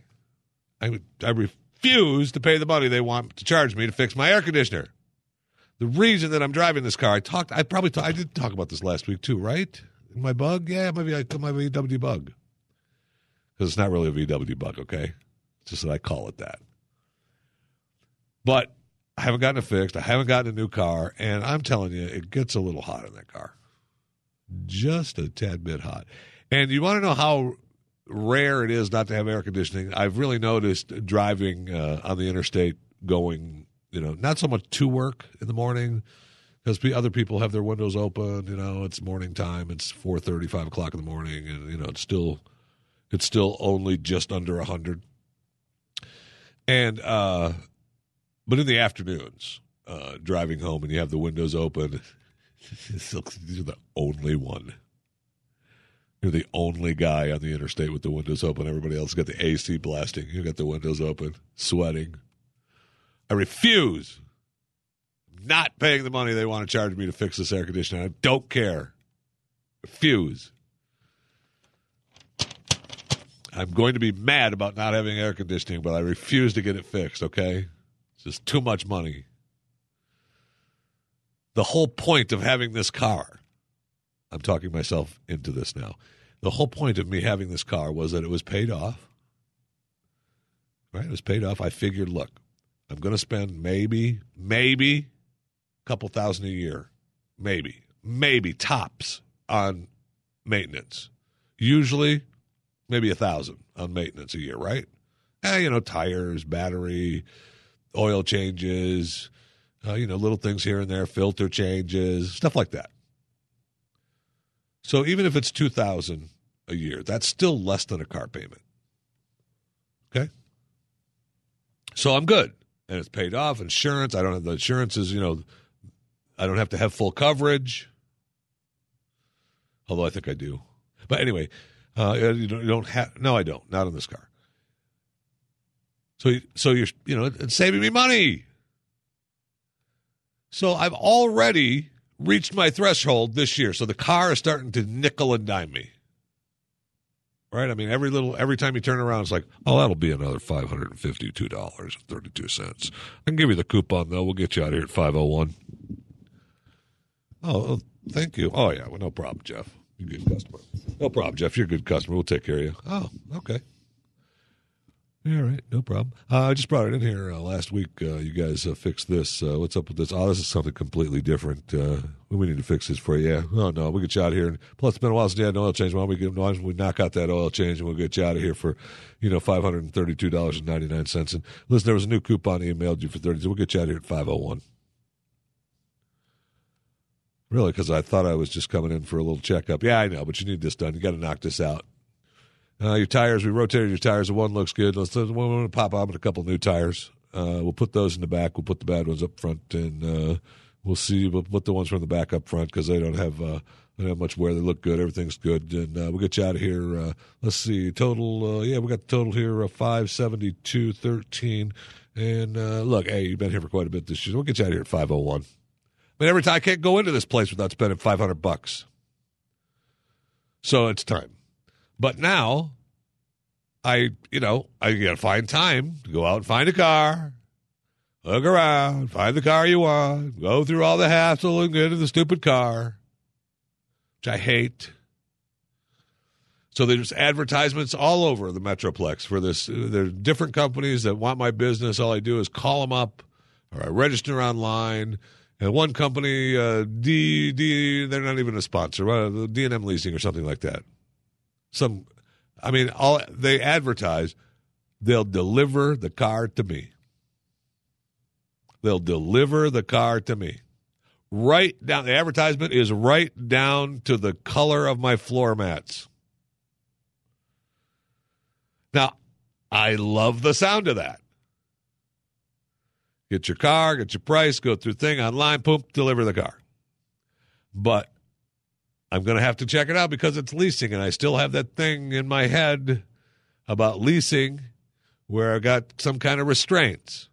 I, I refuse to pay the money they want to charge me to fix my air conditioner. The reason that I'm driving this car, I talked, I probably, I did talk about this last week too, right? My bug? Yeah, it might be my VW bug. Because it's not really a VW bug, okay? It's just that I call it that. But I haven't gotten it fixed. I haven't gotten a new car. And I'm telling you, it gets a little hot in that car. Just a tad bit hot. And you want to know how rare it is not to have air conditioning? I've really noticed driving uh, on the interstate going, you know, not so much to work in the morning because other people have their windows open. You know, it's morning time. It's four thirty, five o'clock in the morning, and you know it's still it's still only just under a hundred. And uh, but in the afternoons, uh, driving home and you have the windows open, you're the only one. You're the only guy on the interstate with the windows open. Everybody else got the AC blasting. You got the windows open, sweating. I refuse not paying the money they want to charge me to fix this air conditioner. I don't care. Refuse. I'm going to be mad about not having air conditioning, but I refuse to get it fixed, okay? It's just too much money. The whole point of having this car, I'm talking myself into this now. The whole point of me having this car was that it was paid off. Right? It was paid off. I figured, look, I'm going to spend maybe, maybe a couple thousand a year, maybe, maybe tops on maintenance. Usually, maybe a thousand on maintenance a year, right? Eh, you know, tires, battery, oil changes, uh, you know, little things here and there, filter changes, stuff like that. So even if it's two thousand a year, that's still less than a car payment. Okay. So I'm good. And it's paid off. Insurance, I don't have the insurances, you know, I don't have to have full coverage, although I think I do. But anyway, uh, you don't, you don't have. No, I don't. Not in this car. So, so you're you know it's saving me money. So I've already reached my threshold this year. So the car is starting to nickel and dime me. Right? I mean, every little every time you turn around, it's like, oh, that'll be another five hundred and fifty-two dollars and thirty-two cents. I can give you the coupon though. We'll get you out here at five oh one. Oh, oh, thank you. Oh, yeah. Well, no problem, Jeff. You're a good customer. No problem, Jeff. You're a good customer. We'll take care of you. Oh, okay. All right, no problem. Uh, I just brought it in here uh, last week. Uh, you guys uh, fixed this. Uh, what's up with this? Oh, this is something completely different. Uh, we need to fix this for you. Yeah. Oh no, we get you out of here. Plus, it's been a while since you had an oil change. Why don't we get why don't we knock out that oil change and we'll get you out of here for, you know, five hundred and thirty-two dollars and ninety-nine cents. And listen, there was a new coupon emailed you for thirty. We'll get you out of here at five oh one. Really, because I thought I was just coming in for a little checkup. Yeah, I know, but you need this done. You got to knock this out. Uh, your tires, we rotated your tires. The one looks good. Let's, let's we'll pop on with a couple new tires. Uh, we'll put those in the back. We'll put the bad ones up front, and uh, we'll see. We'll put the ones from the back up front because they don't have uh, they don't have much wear. They look good. Everything's good, and uh, we'll get you out of here. Uh, let's see. Total, yeah, we got the total here of five seventy two thirteen. And look, hey, you've been here for quite a bit this year. We'll get you out of here at five oh one. I mean, every time I can't go into this place without spending five hundred bucks. So it's time. But now, I, you know, I got to find time to go out and find a car, look around, find the car you want, go through all the hassle and get into the stupid car, which I hate. So there's advertisements all over the Metroplex for this. There are different companies that want my business. All I do is call them up or I register online. And one company, uh, D, D, they're not even a sponsor, uh, D&M Leasing or something like that some I mean all they advertise they'll deliver the car to me. They'll deliver the car to me. Right down the advertisement is right down to the color of my floor mats. Now, I love the sound of that. Get your car, get your price, go through thing online, boom, deliver the car. But I'm going to have to check it out because it's leasing, and I still have that thing in my head about leasing where I got some kind of restraints.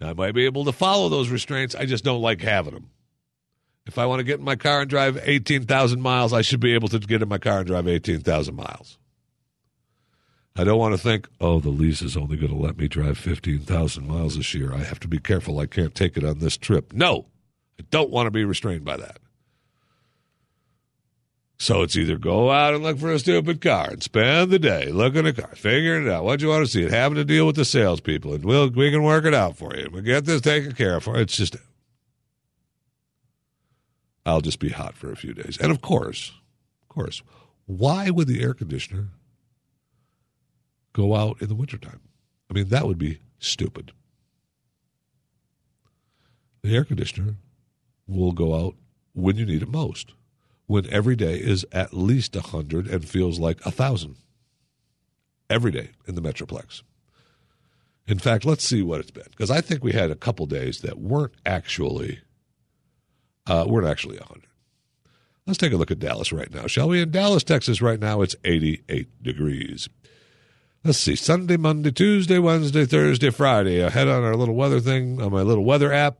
Now, I might be able to follow those restraints. I just don't like having them. If I want to get in my car and drive 18,000 miles, I should be able to get in my car and drive 18,000 miles. I don't want to think, oh, the lease is only going to let me drive 15,000 miles this year. I have to be careful. I can't take it on this trip. No, I don't want to be restrained by that. So it's either go out and look for a stupid car and spend the day looking at cars, figuring it out. What you want to see, it having to deal with the salespeople, and we'll we can work it out for you. We'll get this taken care of for. You. It's just, I'll just be hot for a few days, and of course, of course, why would the air conditioner go out in the wintertime? I mean, that would be stupid. The air conditioner will go out when you need it most when every day is at least a 100 and feels like a 1,000 every day in the Metroplex. In fact, let's see what it's been because I think we had a couple days that weren't actually uh, weren't actually 100. Let's take a look at Dallas right now, shall we? In Dallas, Texas, right now it's 88 degrees. Let's see, Sunday, Monday, Tuesday, Wednesday, Thursday, Friday. I head on our little weather thing on my little weather app.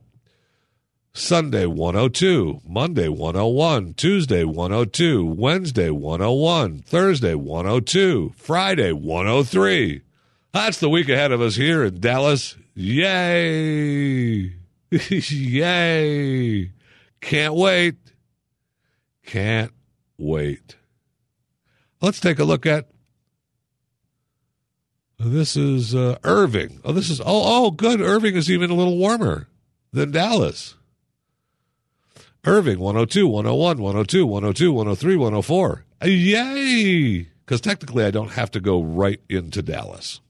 Sunday 102, Monday 101, Tuesday 102, Wednesday 101, Thursday 102, Friday 103. That's the week ahead of us here in Dallas. Yay! Yay! Can't wait. Can't wait. Let's take a look at this is uh, Irving. Oh, this is oh oh good. Irving is even a little warmer than Dallas. Irving 102, 101, 102, 102, 103, 104. Yay! Because technically, I don't have to go right into Dallas.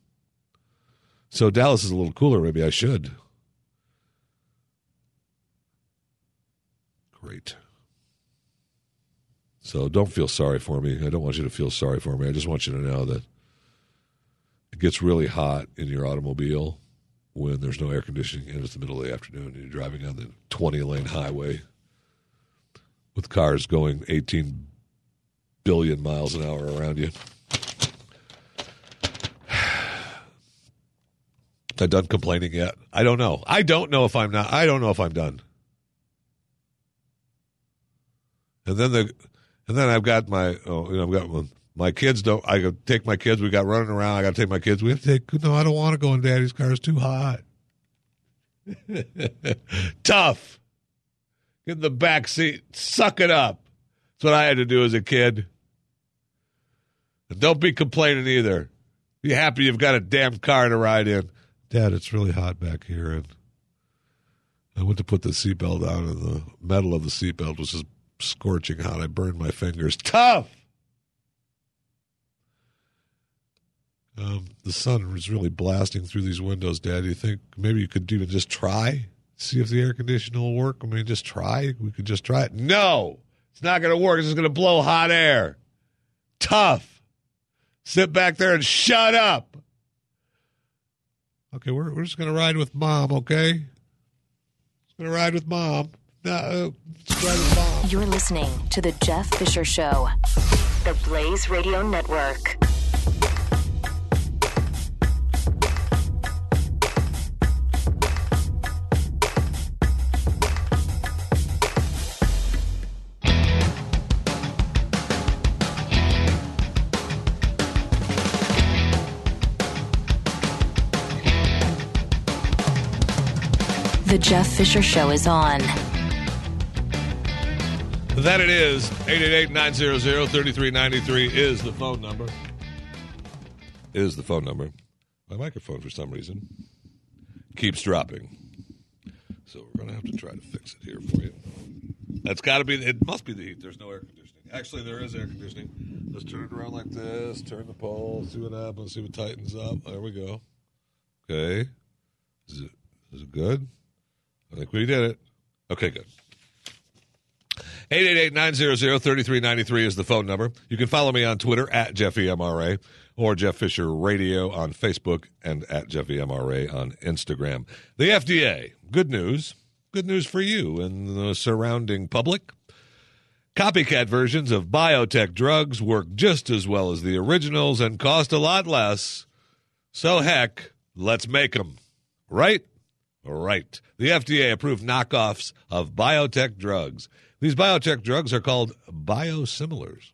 So Dallas is a little cooler. Maybe I should. Great. So don't feel sorry for me. I don't want you to feel sorry for me. I just want you to know that it gets really hot in your automobile when there's no air conditioning and it's the middle of the afternoon and you're driving on the 20 lane highway with cars going 18 billion miles an hour around you. I done complaining yet? I don't know. I don't know if I'm not. I don't know if I'm done. And then the, and then I've got my, oh, you know, I've got my kids. Don't I got take my kids? We got running around. I got to take my kids. We have to take. No, I don't want to go in Daddy's car. It's too hot. Tough. In the back seat. Suck it up. That's what I had to do as a kid. And don't be complaining either. Be happy you've got a damn car to ride in. Dad, it's really hot back here, and I went to put the seatbelt on, and the metal of the seatbelt was just scorching hot. I burned my fingers. Tough. Um, the sun was really blasting through these windows, Dad. Do you think maybe you could even just try, see if the air conditioner will work? I mean, just try. We could just try it. No, it's not going to work. It's just going to blow hot air. Tough. Sit back there and shut up. Okay, we're, we're just going to ride with mom, okay? Just going to ride with mom. No, uh, let's ride with mom. You're listening to The Jeff Fisher Show, the Blaze Radio Network. The Jeff Fisher Show is on. That it is. 888-900-3393 is the phone number. Is the phone number. My microphone, for some reason, keeps dropping. So we're going to have to try to fix it here for you. That's got to be, it must be the heat. There's no air conditioning. Actually, there is air conditioning. Let's turn it around like this, turn the pole, see what happens, see what tightens up. There we go. Okay. Is it, is it good? I think we did it. Okay, good. 888-900-3393 is the phone number. You can follow me on Twitter at JeffyMRA or Jeff Fisher Radio on Facebook and at JeffyMRA on Instagram. The FDA, good news. Good news for you and the surrounding public. Copycat versions of biotech drugs work just as well as the originals and cost a lot less. So heck, let's make them. Right? Right. The FDA approved knockoffs of biotech drugs. These biotech drugs are called biosimilars.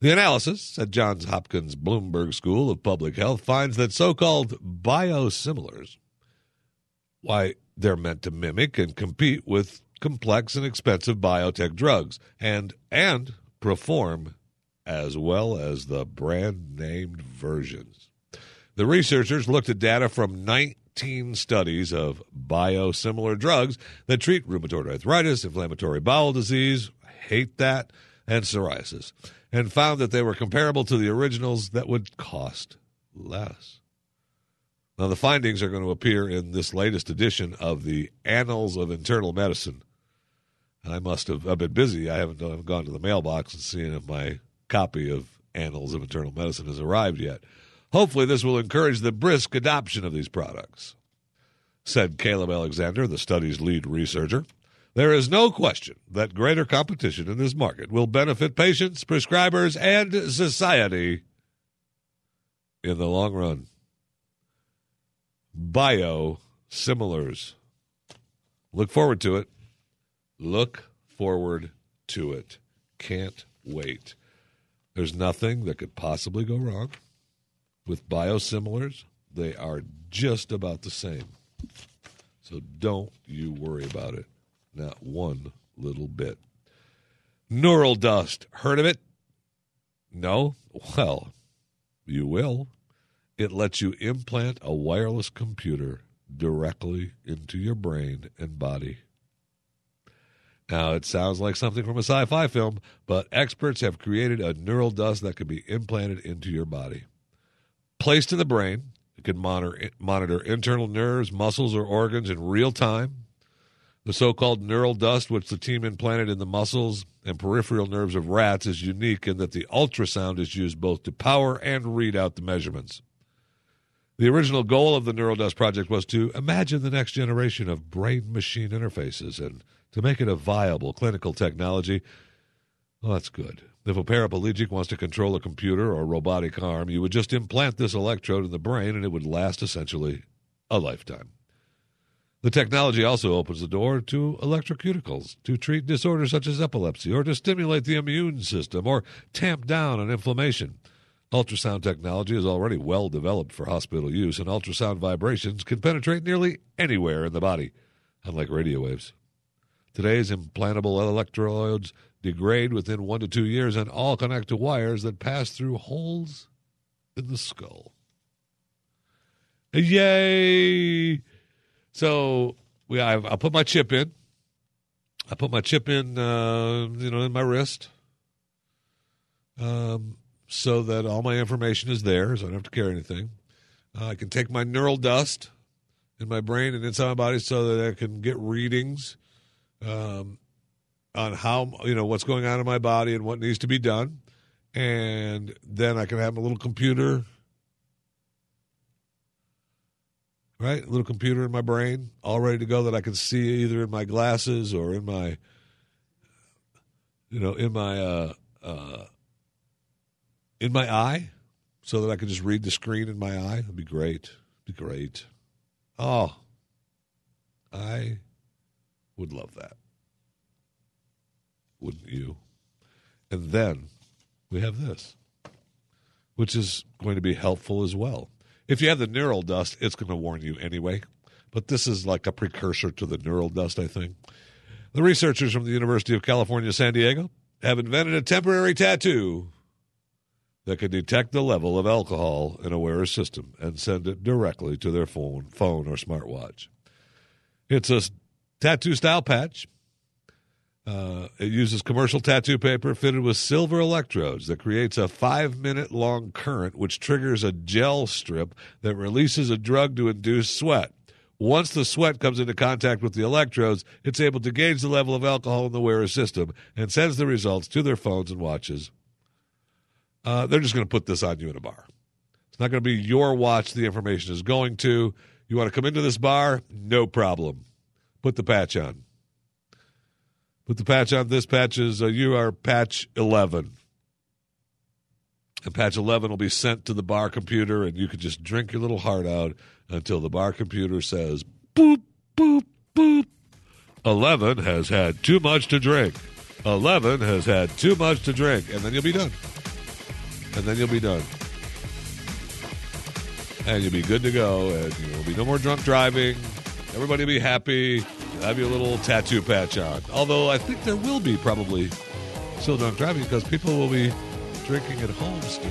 The analysis at Johns Hopkins Bloomberg School of Public Health finds that so called biosimilars, why, they're meant to mimic and compete with complex and expensive biotech drugs and, and perform as well as the brand named versions. The researchers looked at data from 19 studies of biosimilar drugs that treat rheumatoid arthritis, inflammatory bowel disease, hate that, and psoriasis, and found that they were comparable to the originals that would cost less. Now, the findings are going to appear in this latest edition of the Annals of Internal Medicine. I must have I've been busy. I haven't, I haven't gone to the mailbox and seen if my copy of Annals of Internal Medicine has arrived yet. Hopefully, this will encourage the brisk adoption of these products, said Caleb Alexander, the study's lead researcher. There is no question that greater competition in this market will benefit patients, prescribers, and society in the long run. Biosimilars. Look forward to it. Look forward to it. Can't wait. There's nothing that could possibly go wrong with biosimilars. They are just about the same. So don't you worry about it. Not one little bit. Neural dust. Heard of it? No? Well, you will. It lets you implant a wireless computer directly into your brain and body. Now, it sounds like something from a sci fi film, but experts have created a neural dust that can be implanted into your body. Placed in the brain, it can monitor, monitor internal nerves, muscles, or organs in real time. The so called neural dust, which the team implanted in the muscles and peripheral nerves of rats, is unique in that the ultrasound is used both to power and read out the measurements. The original goal of the Neural Dust project was to imagine the next generation of brain machine interfaces and to make it a viable clinical technology. Well, that's good. If a paraplegic wants to control a computer or robotic arm, you would just implant this electrode in the brain and it would last essentially a lifetime. The technology also opens the door to electroceuticals to treat disorders such as epilepsy or to stimulate the immune system or tamp down on inflammation. Ultrasound technology is already well developed for hospital use, and ultrasound vibrations can penetrate nearly anywhere in the body, unlike radio waves. Today's implantable electrodes degrade within one to two years and all connect to wires that pass through holes in the skull. Yay! So we, I, I put my chip in. I put my chip in, uh, you know, in my wrist, um, so that all my information is there, so I don't have to carry anything. Uh, I can take my neural dust in my brain and inside my body, so that I can get readings um, on how you know what's going on in my body and what needs to be done, and then I can have a little computer right? A little computer in my brain, all ready to go that I can see either in my glasses or in my, you know, in my, uh, uh, in my eye, so that I can just read the screen in my eye. It'd be great. It'd be great. Oh, I would love that. Wouldn't you? And then we have this, which is going to be helpful as well. If you have the neural dust, it's going to warn you anyway. But this is like a precursor to the neural dust, I think. The researchers from the University of California, San Diego, have invented a temporary tattoo that can detect the level of alcohol in a wearer's system and send it directly to their phone, phone or smartwatch. It's a tattoo style patch uh, it uses commercial tattoo paper fitted with silver electrodes that creates a five minute long current, which triggers a gel strip that releases a drug to induce sweat. Once the sweat comes into contact with the electrodes, it's able to gauge the level of alcohol in the wearer's system and sends the results to their phones and watches. Uh, they're just going to put this on you in a bar. It's not going to be your watch the information is going to. You want to come into this bar? No problem. Put the patch on. Put the patch on. This patch is uh, you are patch 11. And patch 11 will be sent to the bar computer, and you can just drink your little heart out until the bar computer says, boop, boop, boop. 11 has had too much to drink. 11 has had too much to drink. And then you'll be done. And then you'll be done. And you'll be good to go. And will be no more drunk driving. Everybody will be happy. Have your little tattoo patch on. Although I think there will be probably still drunk driving because people will be drinking at home still.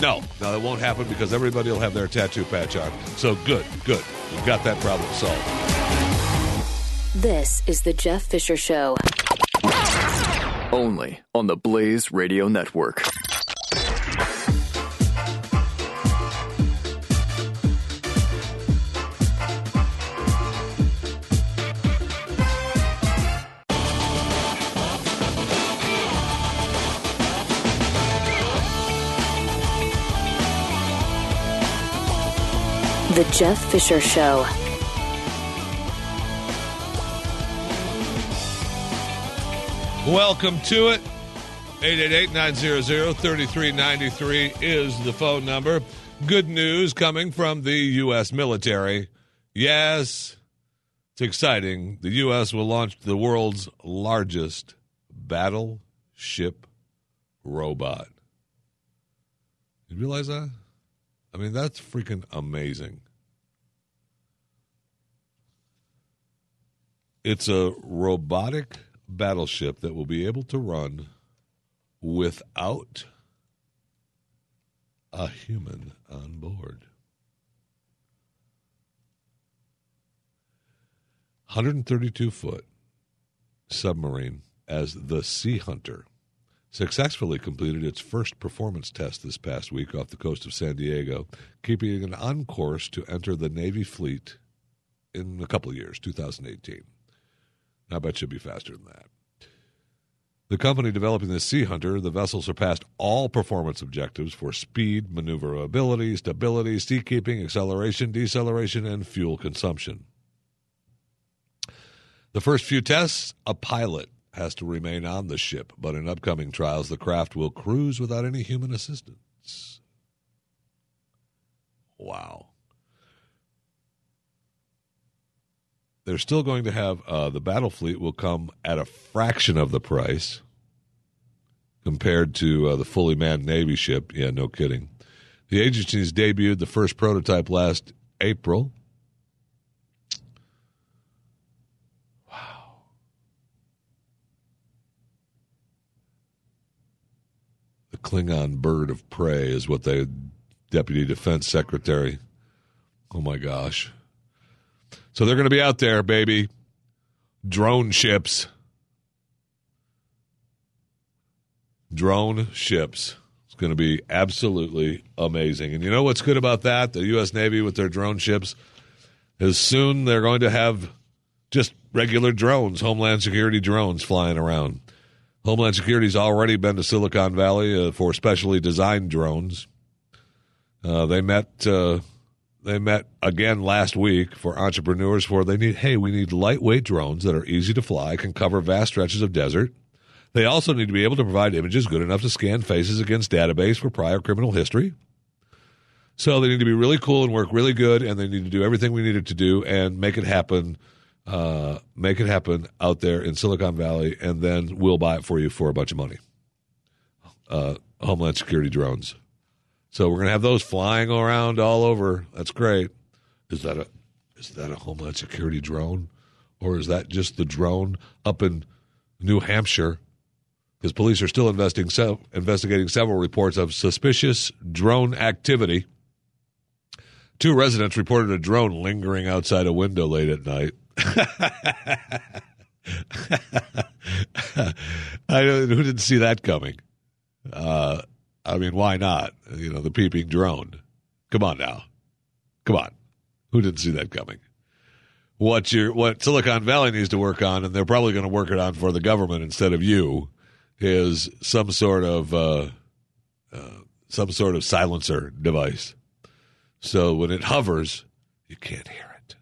No, no, that won't happen because everybody will have their tattoo patch on. So good, good. We've got that problem solved. This is the Jeff Fisher Show. Only on the Blaze Radio Network. The Jeff Fisher Show. Welcome to it. 888-900-3393 is the phone number. Good news coming from the U.S. military. Yes, it's exciting. The U.S. will launch the world's largest battleship robot. You realize that? I mean, that's freaking amazing. It's a robotic battleship that will be able to run without a human on board. 132 foot submarine as the Sea Hunter successfully completed its first performance test this past week off the coast of San Diego, keeping it on course to enter the Navy fleet in a couple of years, 2018. I bet you'll be faster than that. The company developing the Sea Hunter, the vessel surpassed all performance objectives for speed, maneuverability, stability, seakeeping, acceleration, deceleration, and fuel consumption. The first few tests, a pilot has to remain on the ship, but in upcoming trials, the craft will cruise without any human assistance. Wow. They're still going to have uh, the battle fleet will come at a fraction of the price compared to uh, the fully manned Navy ship. Yeah, no kidding. The agencies debuted the first prototype last April Wow. The Klingon bird of prey is what the deputy defense secretary. Oh my gosh! So they're going to be out there, baby. Drone ships. Drone ships. It's going to be absolutely amazing. And you know what's good about that? The U.S. Navy with their drone ships is soon they're going to have just regular drones, Homeland Security drones flying around. Homeland Security's already been to Silicon Valley uh, for specially designed drones. Uh, they met. Uh, they met again last week for entrepreneurs. For they need. Hey, we need lightweight drones that are easy to fly, can cover vast stretches of desert. They also need to be able to provide images good enough to scan faces against database for prior criminal history. So they need to be really cool and work really good, and they need to do everything we needed to do and make it happen. Uh, make it happen out there in Silicon Valley, and then we'll buy it for you for a bunch of money. Uh, Homeland Security drones. So we're gonna have those flying around all over. That's great. Is that a is that a Homeland Security drone, or is that just the drone up in New Hampshire? Because police are still se- investigating several reports of suspicious drone activity. Two residents reported a drone lingering outside a window late at night. I who didn't see that coming? Uh, I mean, why not? You know, the peeping drone. Come on now, come on. Who didn't see that coming? What your what Silicon Valley needs to work on, and they're probably going to work it on for the government instead of you, is some sort of uh, uh, some sort of silencer device. So when it hovers, you can't hear it.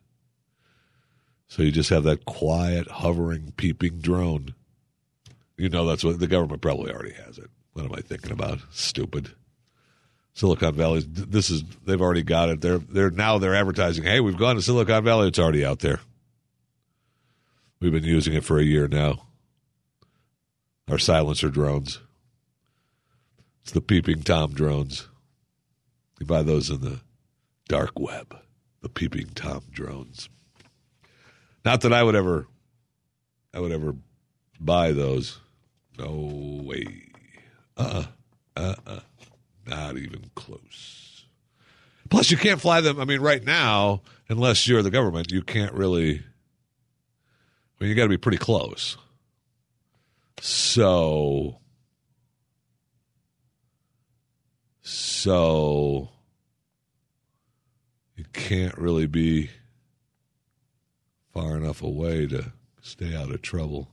So you just have that quiet, hovering, peeping drone. You know that's what the government probably already has it. What am I thinking about? Stupid. Silicon Valley. This is they've already got it. They're they're now they're advertising. Hey, we've gone to Silicon Valley. It's already out there. We've been using it for a year now. Our silencer drones. It's the peeping tom drones. You buy those in the dark web. The peeping tom drones. Not that I would ever, I would ever buy those. No way. Uh. Uh. Uh. Not even close. Plus, you can't fly them. I mean, right now, unless you're the government, you can't really. Mean, you got to be pretty close. So. So. You can't really be far enough away to stay out of trouble.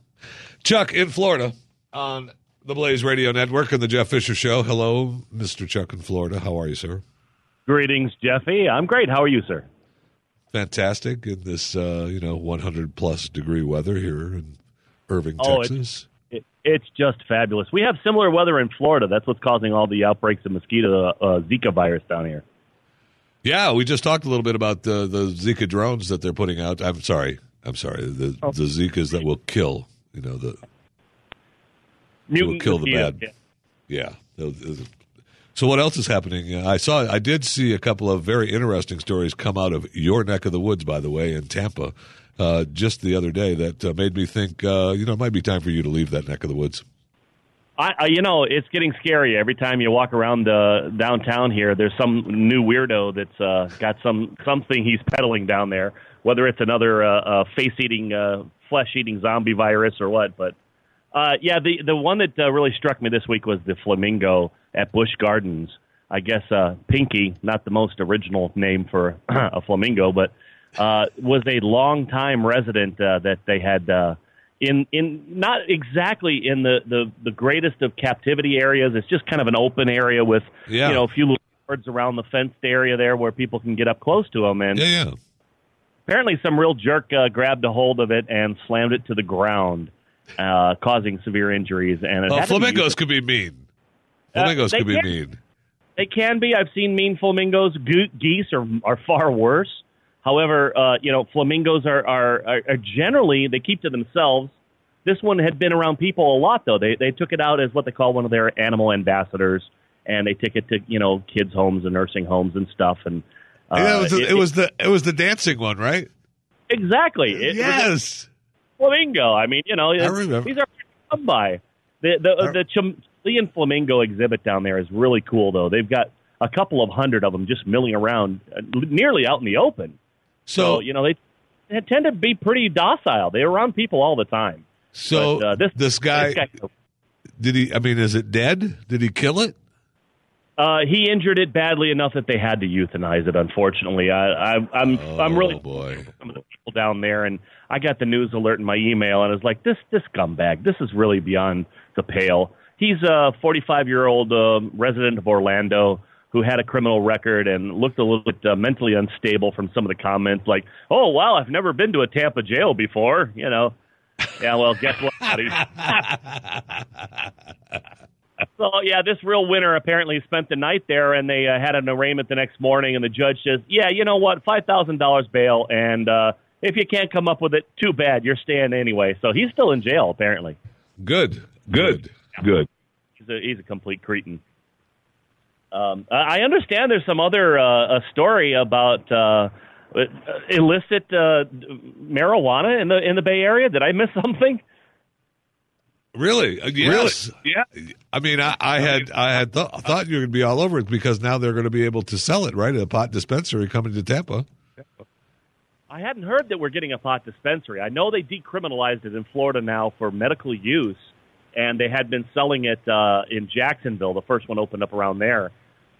Chuck in Florida on the Blaze Radio Network and the Jeff Fisher Show. Hello, Mr. Chuck in Florida. How are you, sir? Greetings, Jeffy. I'm great. How are you, sir? Fantastic in this, uh, you know, 100 plus degree weather here in Irving, Oh, Texas. It, it's just fabulous. We have similar weather in Florida. That's what's causing all the outbreaks of mosquito uh, Zika virus down here. Yeah, we just talked a little bit about the the Zika drones that they're putting out. I'm sorry, I'm sorry. The Oh. the Zikas that will kill, you know, the Mutant kill the bad. yeah. The- the- So what else is happening? Uh, I saw, I did see a couple of very interesting stories come out of your neck of the woods, by the way, in Tampa, uh, just the other day. That uh, made me think, uh, you know, it might be time for you to leave that neck of the woods. I, you know, it's getting scary every time you walk around uh, downtown here. There's some new weirdo that's uh, got some something he's peddling down there. Whether it's another uh, uh, face-eating, uh, flesh-eating zombie virus or what, but uh, yeah, the the one that uh, really struck me this week was the flamingo at Busch Gardens. I guess uh, Pinky, not the most original name for a flamingo, but uh, was a longtime resident uh, that they had uh, in in not exactly in the, the the greatest of captivity areas. It's just kind of an open area with Yeah. you know a few little yards around the fenced area there where people can get up close to them. And Yeah, yeah. apparently, some real jerk uh, grabbed a hold of it and slammed it to the ground, uh, causing severe injuries. And Well, had to be flamingos could be mean. Uh, Flamingos they could be can- mean. They can be. I've seen mean flamingos. Go- geese are are far worse. However, uh, you know, flamingos are, are are generally they keep to themselves. This one had been around people a lot, though. They they took it out as what they call one of their animal ambassadors, and they took it to you know kids' homes and nursing homes and stuff. And uh, yeah, it was, the, it, was the it was the dancing one, right? exactly It yes. Flamingo. I mean, you know, these are come by. The the I- the Leon Flamingo exhibit down there is really cool, though. They've got a couple of hundred of them just milling around, uh, nearly out in the open. So, So you know they, they tend to be pretty docile. They're around people all the time. so But, uh, this this guy, this guy did he? I mean, is it dead? Did he kill it? Uh, he injured it badly enough that they had to euthanize it. Unfortunately, I, I, I'm I'm really Oh boy. some of the people down there, and I got the news alert in my email, and I was like, this this scumbag, this is really beyond the pale. He's a 45 year old uh, resident of Orlando who had a criminal record and looked a little bit uh, mentally unstable from some of the comments, like, "Oh wow, I've never been to a Tampa jail before," you know. Yeah, well, guess what? So yeah, this real winner apparently spent the night there, and they uh, had an arraignment the next morning. And the judge says, "Yeah, you know what? Five thousand dollars bail, and uh, if you can't come up with it, too bad. You're staying anyway." So he's still in jail apparently. Good. Good. Good. He's a he's a complete cretin. Um, I I understand there's some other uh, a story about uh, illicit uh, marijuana in the in the Bay Area. Did I miss something? Really? Uh, yes. Yeah. I mean, I, I had I had th- thought you were going to be all over it because now they're going to be able to sell it right at a pot dispensary coming to Tampa. I hadn't heard that we're getting a pot dispensary. I know they decriminalized it in Florida now for medical use, and they had been selling it uh, in Jacksonville. The first one opened up around there.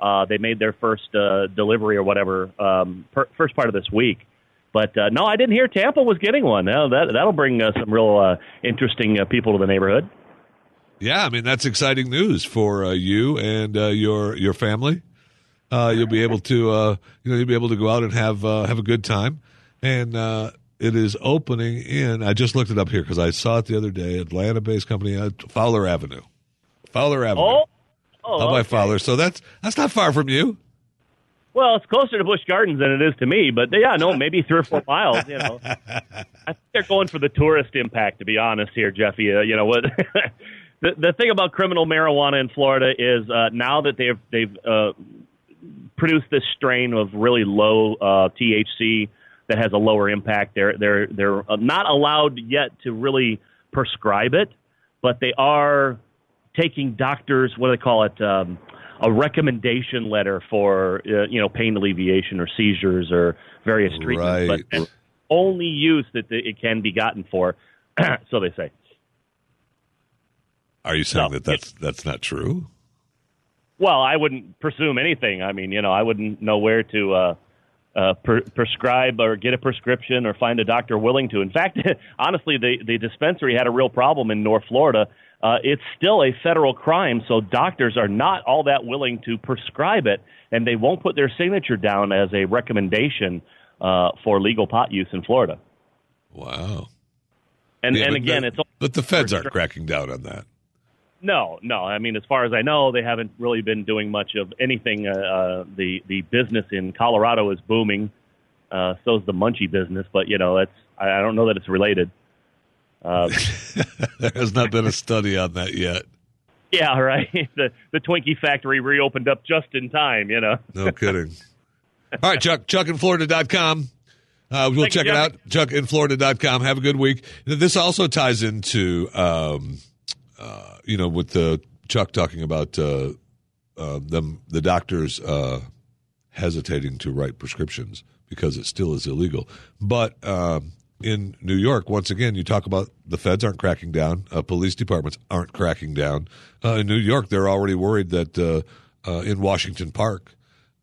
Uh, they made their first uh, delivery or whatever um, per, first part of this week. But uh, no, I didn't hear Tampa was getting one. Now that that'll bring uh, some real uh, interesting uh, people to the neighborhood. Yeah, I mean that's exciting news for uh, you and uh, your your family. Uh, you'll be able to uh, you know you'll be able to go out and have uh, have a good time, and uh, it is opening in. I just looked it up here because I saw it the other day. Atlanta-based company, uh, Fowler Avenue. Fowler Avenue. Oh, oh, by okay. Fowler? So that's that's not far from you. Well, it's closer to Busch Gardens than it is to me, but yeah, no, maybe three or four miles. You know, I think they're going for the tourist impact. To be honest, here, Jeffy, uh, you know what? the the thing about criminal marijuana in Florida is uh, now that they've they've uh, produced this strain of really low uh, THC that has a lower impact. They're they're they're uh, not allowed yet to really prescribe it, but they are taking doctors. What do they call it? Um, a recommendation letter for uh, you know pain alleviation or seizures or various treatments, Right. but only use that it can be gotten for. so they say. Are you saying No, that that's that's not true? Well, I wouldn't presume anything. I mean, you know, I wouldn't know where to uh, uh, pre- prescribe or get a prescription or find a doctor willing to. In fact, honestly, the the dispensary had a real problem in North Florida. Uh, it's still a federal crime, so doctors are not all that willing to prescribe it, and they won't put their signature down as a recommendation uh, for legal pot use in Florida. Wow. And Yeah, and again, the- it's but the feds aren't cracking down on that. No, no. I mean, as far as I know, they haven't really been doing much of anything. Uh, uh, the the business in Colorado is booming. Uh, so is the munchie business, but you know, it's I, I don't know that it's related. Uh, There has not been a study on that yet. yeah, right. the the Twinkie factory reopened up just in time. You know. No kidding. All right, Chuck, chuckinflorida.com. Uh, we'll Thank you, check it out. Chuckinflorida.com. Have a good week. This also ties into, um, uh, you know, with the Chuck talking about uh, uh, them, the doctors uh, hesitating to write prescriptions because it still is illegal. But um, in New York, once again, you talk about the feds aren't cracking down, uh, police departments aren't cracking down. Uh, in New York, they're already worried that uh, uh, in Washington Park,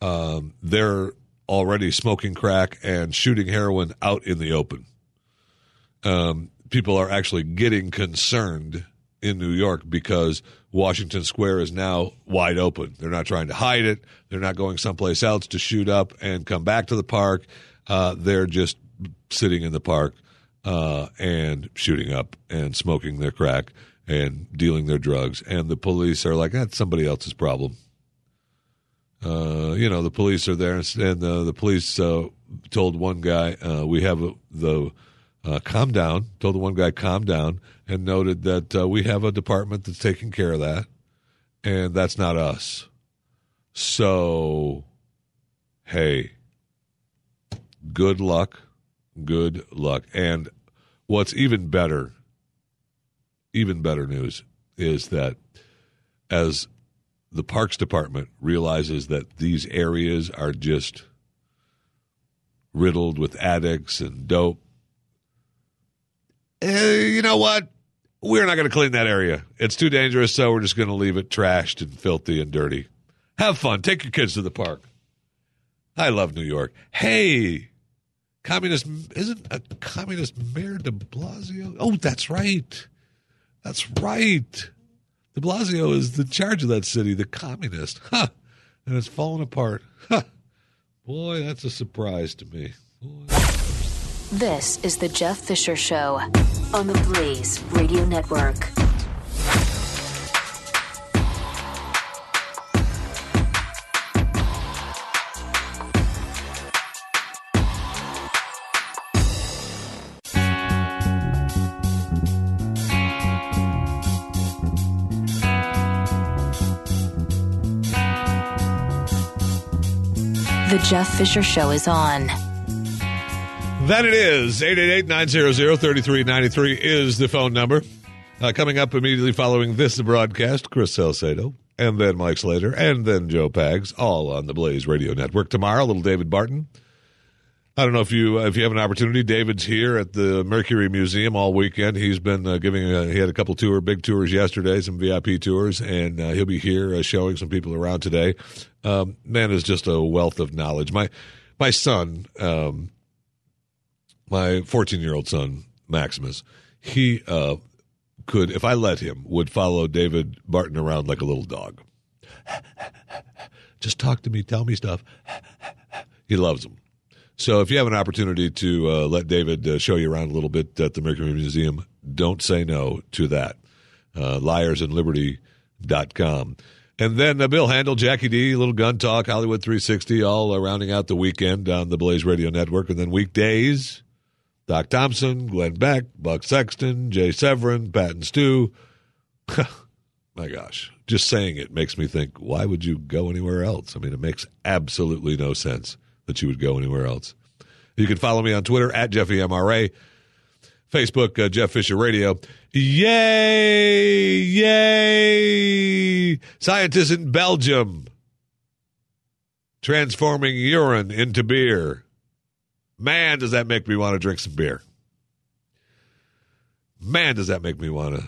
um, they're already smoking crack and shooting heroin out in the open. Um, people are actually getting concerned in New York because Washington Square is now wide open. They're not trying to hide it. They're not going someplace else to shoot up and come back to the park. Uh, they're just sitting in the park uh, and shooting up and smoking their crack and dealing their drugs. And the police are like, that's somebody else's problem. Uh, you know, the police are there, and uh, the police uh, told one guy, uh, "We have a, the uh, calm down." Told the one guy, "Calm down," and noted that we have a department that's taking care of that, and that's not us. So, hey, good luck, good luck, and what's even better, even better news is that as the Parks Department realizes that these areas are just riddled with addicts and dope. Eh, you know what? We're not going to clean that area. It's too dangerous, so we're just going to leave it trashed and filthy and dirty. Have fun. Take your kids to the park. I love New York. Hey, communist isn't a communist mayor de Blasio? Oh, that's right. That's right. De Blasio is the charge of that city, the communist. Huh. And it's falling apart. Huh. Boy, that's a surprise to me. Boy. This is the Jeff Fisher Show on the Blaze Radio Network. Jeff Fisher Show is on. That it is. 888-900-3393 is the phone number. Uh, coming up immediately following this broadcast, Chris Salcedo, and then Mike Slater, and then Joe Pags, all on the Blaze Radio Network. Tomorrow, little David Barton. I don't know if you if you have an opportunity. David's here at the Mercury Museum all weekend. He's been uh, giving. A, he had a couple tour, big tours yesterday, some VIP tours, and uh, he'll be here uh, showing some people around today. Um, man is just a wealth of knowledge. My my son, um, my 14 year old son Maximus, he uh, could, if I let him, would follow David Barton around like a little dog. Just talk to me, tell me stuff. he loves them. So if you have an opportunity to uh, let David uh, show you around a little bit at the Mercury Museum, don't say no to that. Uh, liarsorliberty.com. And then uh, Bill Handel, Jackie D, Little Gun Talk, Hollywood 360, all uh, rounding out the weekend on the Blaze Radio Network. And then weekdays, Doc Thompson, Glenn Beck, Buck Sexton, Jay Severin, Pat and Stu. My gosh, just saying it makes me think, why would you go anywhere else? I mean, it makes absolutely no sense that you would go anywhere else. You can follow me on Twitter at JeffyMRA, Facebook, uh, Jeff Fisher Radio. Yay! Yay! Scientists in Belgium transforming urine into beer. Man, does that make me want to drink some beer. Man, does that make me want to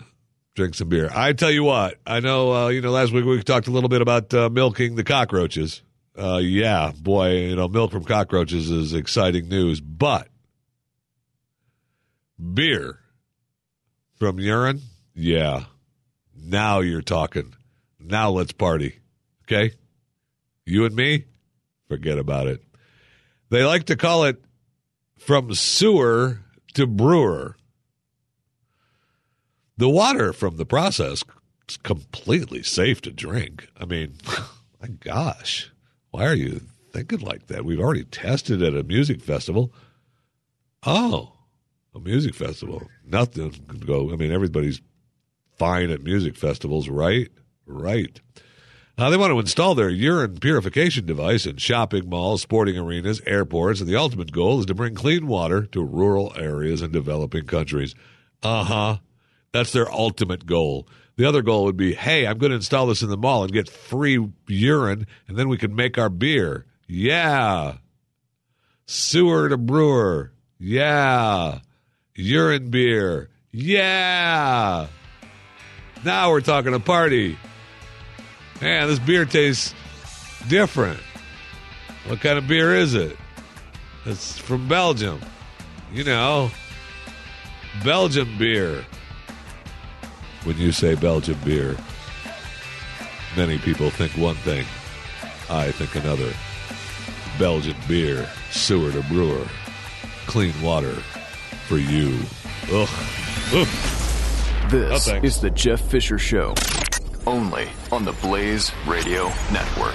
drink some beer. I tell you what, I know, uh, you know, last week we talked a little bit about uh, milking the cockroaches. Uh, yeah, boy, you know, milk from cockroaches is exciting news, but beer from urine, yeah, now you're talking. Now let's party. Okay? You and me, forget about it. They like to call it from sewer to brewer. The water from the process is completely safe to drink. I mean, my gosh, why are you thinking like that? We've already tested at a music festival. Oh, a music festival. Nothing can go. I mean, everybody's fine at music festivals, right? Right. Now, they want to install their urine purification device in shopping malls, sporting arenas, airports, and the ultimate goal is to bring clean water to rural areas and developing countries. Uh huh. That's their ultimate goal. The other goal would be, hey, I'm going to install this in the mall and get free urine, and then we can make our beer. Yeah. Sewer to brewer. Yeah. Urine beer. Yeah. Now we're talking a party. Man, this beer tastes different. What kind of beer is it? It's from Belgium. You know, Belgian beer. When you say Belgian beer, many people think one thing. I think another. Belgian beer, sewer to brewer, clean water for you. Ugh. Ugh. This Oh, is the Jeff Fisher Show, only on the Blaze Radio Network.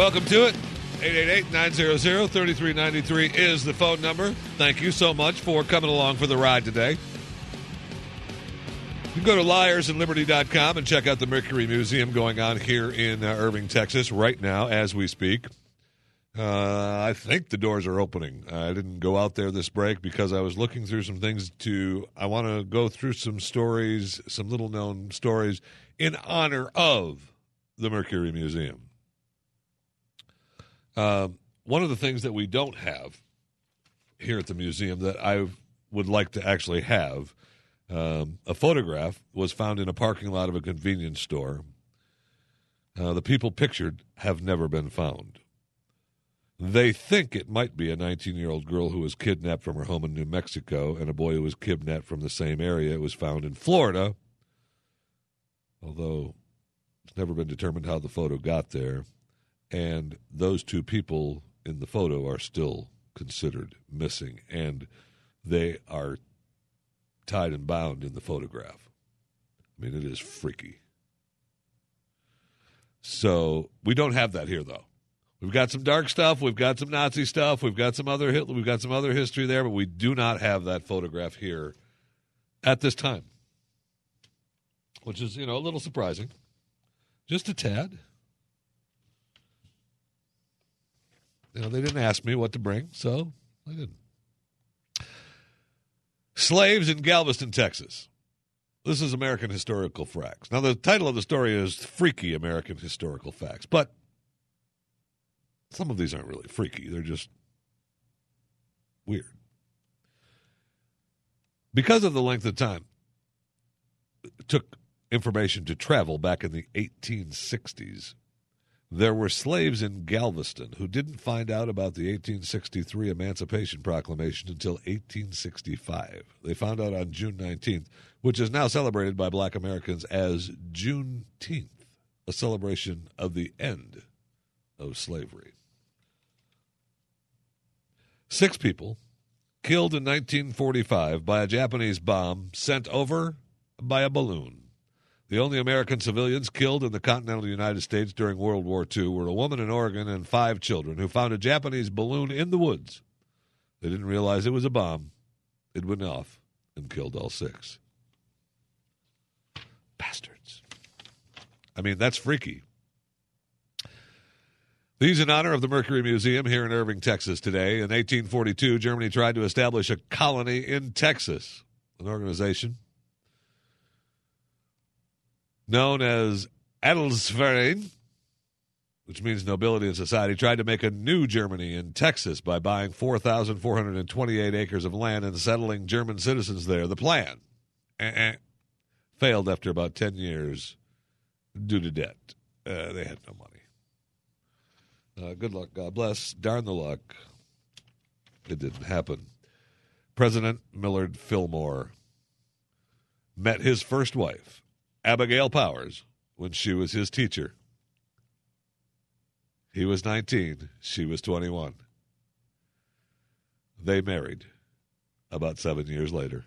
Welcome to it. 888-900-3393 is the phone number. Thank you so much for coming along for the ride today. You can go to liarsorliberty.com and check out the Mercury Museum going on here in uh, Irving, Texas, right now as we speak. Uh, I think the doors are opening. I didn't go out there this break because I was looking through some things to. I want to go through some stories, some little known stories in honor of the Mercury Museum. Uh, one of the things that we don't have here at the museum that I would like to actually have um, a photograph was found in a parking lot of a convenience store. Uh, the people pictured have never been found. They think it might be a 19 year old girl who was kidnapped from her home in New Mexico and a boy who was kidnapped from the same area. It was found in Florida, although it's never been determined how the photo got there. And those two people in the photo are still considered missing, and they are tied and bound in the photograph. I mean, it is freaky. So we don't have that here, though. We've got some dark stuff. We've got some Nazi stuff. We've got some other Hitler. We've got some other history there, but we do not have that photograph here at this time, which is you know a little surprising, just a tad. You know, they didn't ask me what to bring, so I didn't. Slaves in Galveston, Texas. This is American Historical Facts. Now, the title of the story is Freaky American Historical Facts, but some of these aren't really freaky. They're just weird. Because of the length of time it took information to travel back in the 1860s, there were slaves in Galveston who didn't find out about the 1863 Emancipation Proclamation until 1865. They found out on June 19th, which is now celebrated by black Americans as Juneteenth, a celebration of the end of slavery. Six people killed in 1945 by a Japanese bomb sent over by a balloon. The only American civilians killed in the continental United States during World War II were a woman in Oregon and five children who found a Japanese balloon in the woods. They didn't realize it was a bomb. It went off and killed all six. Bastards. I mean, that's freaky. These in honor of the Mercury Museum here in Irving, Texas today. In 1842, Germany tried to establish a colony in Texas, an organization known as Adelsverein, which means nobility in society, tried to make a new Germany in Texas by buying 4,428 acres of land and settling German citizens there. The plan eh-eh, failed after about 10 years due to debt. Uh, they had no money. Uh, good luck, God bless. Darn the luck. It didn't happen. President Millard Fillmore met his first wife, Abigail Powers when she was his teacher. He was 19, she was 21. They married about seven years later.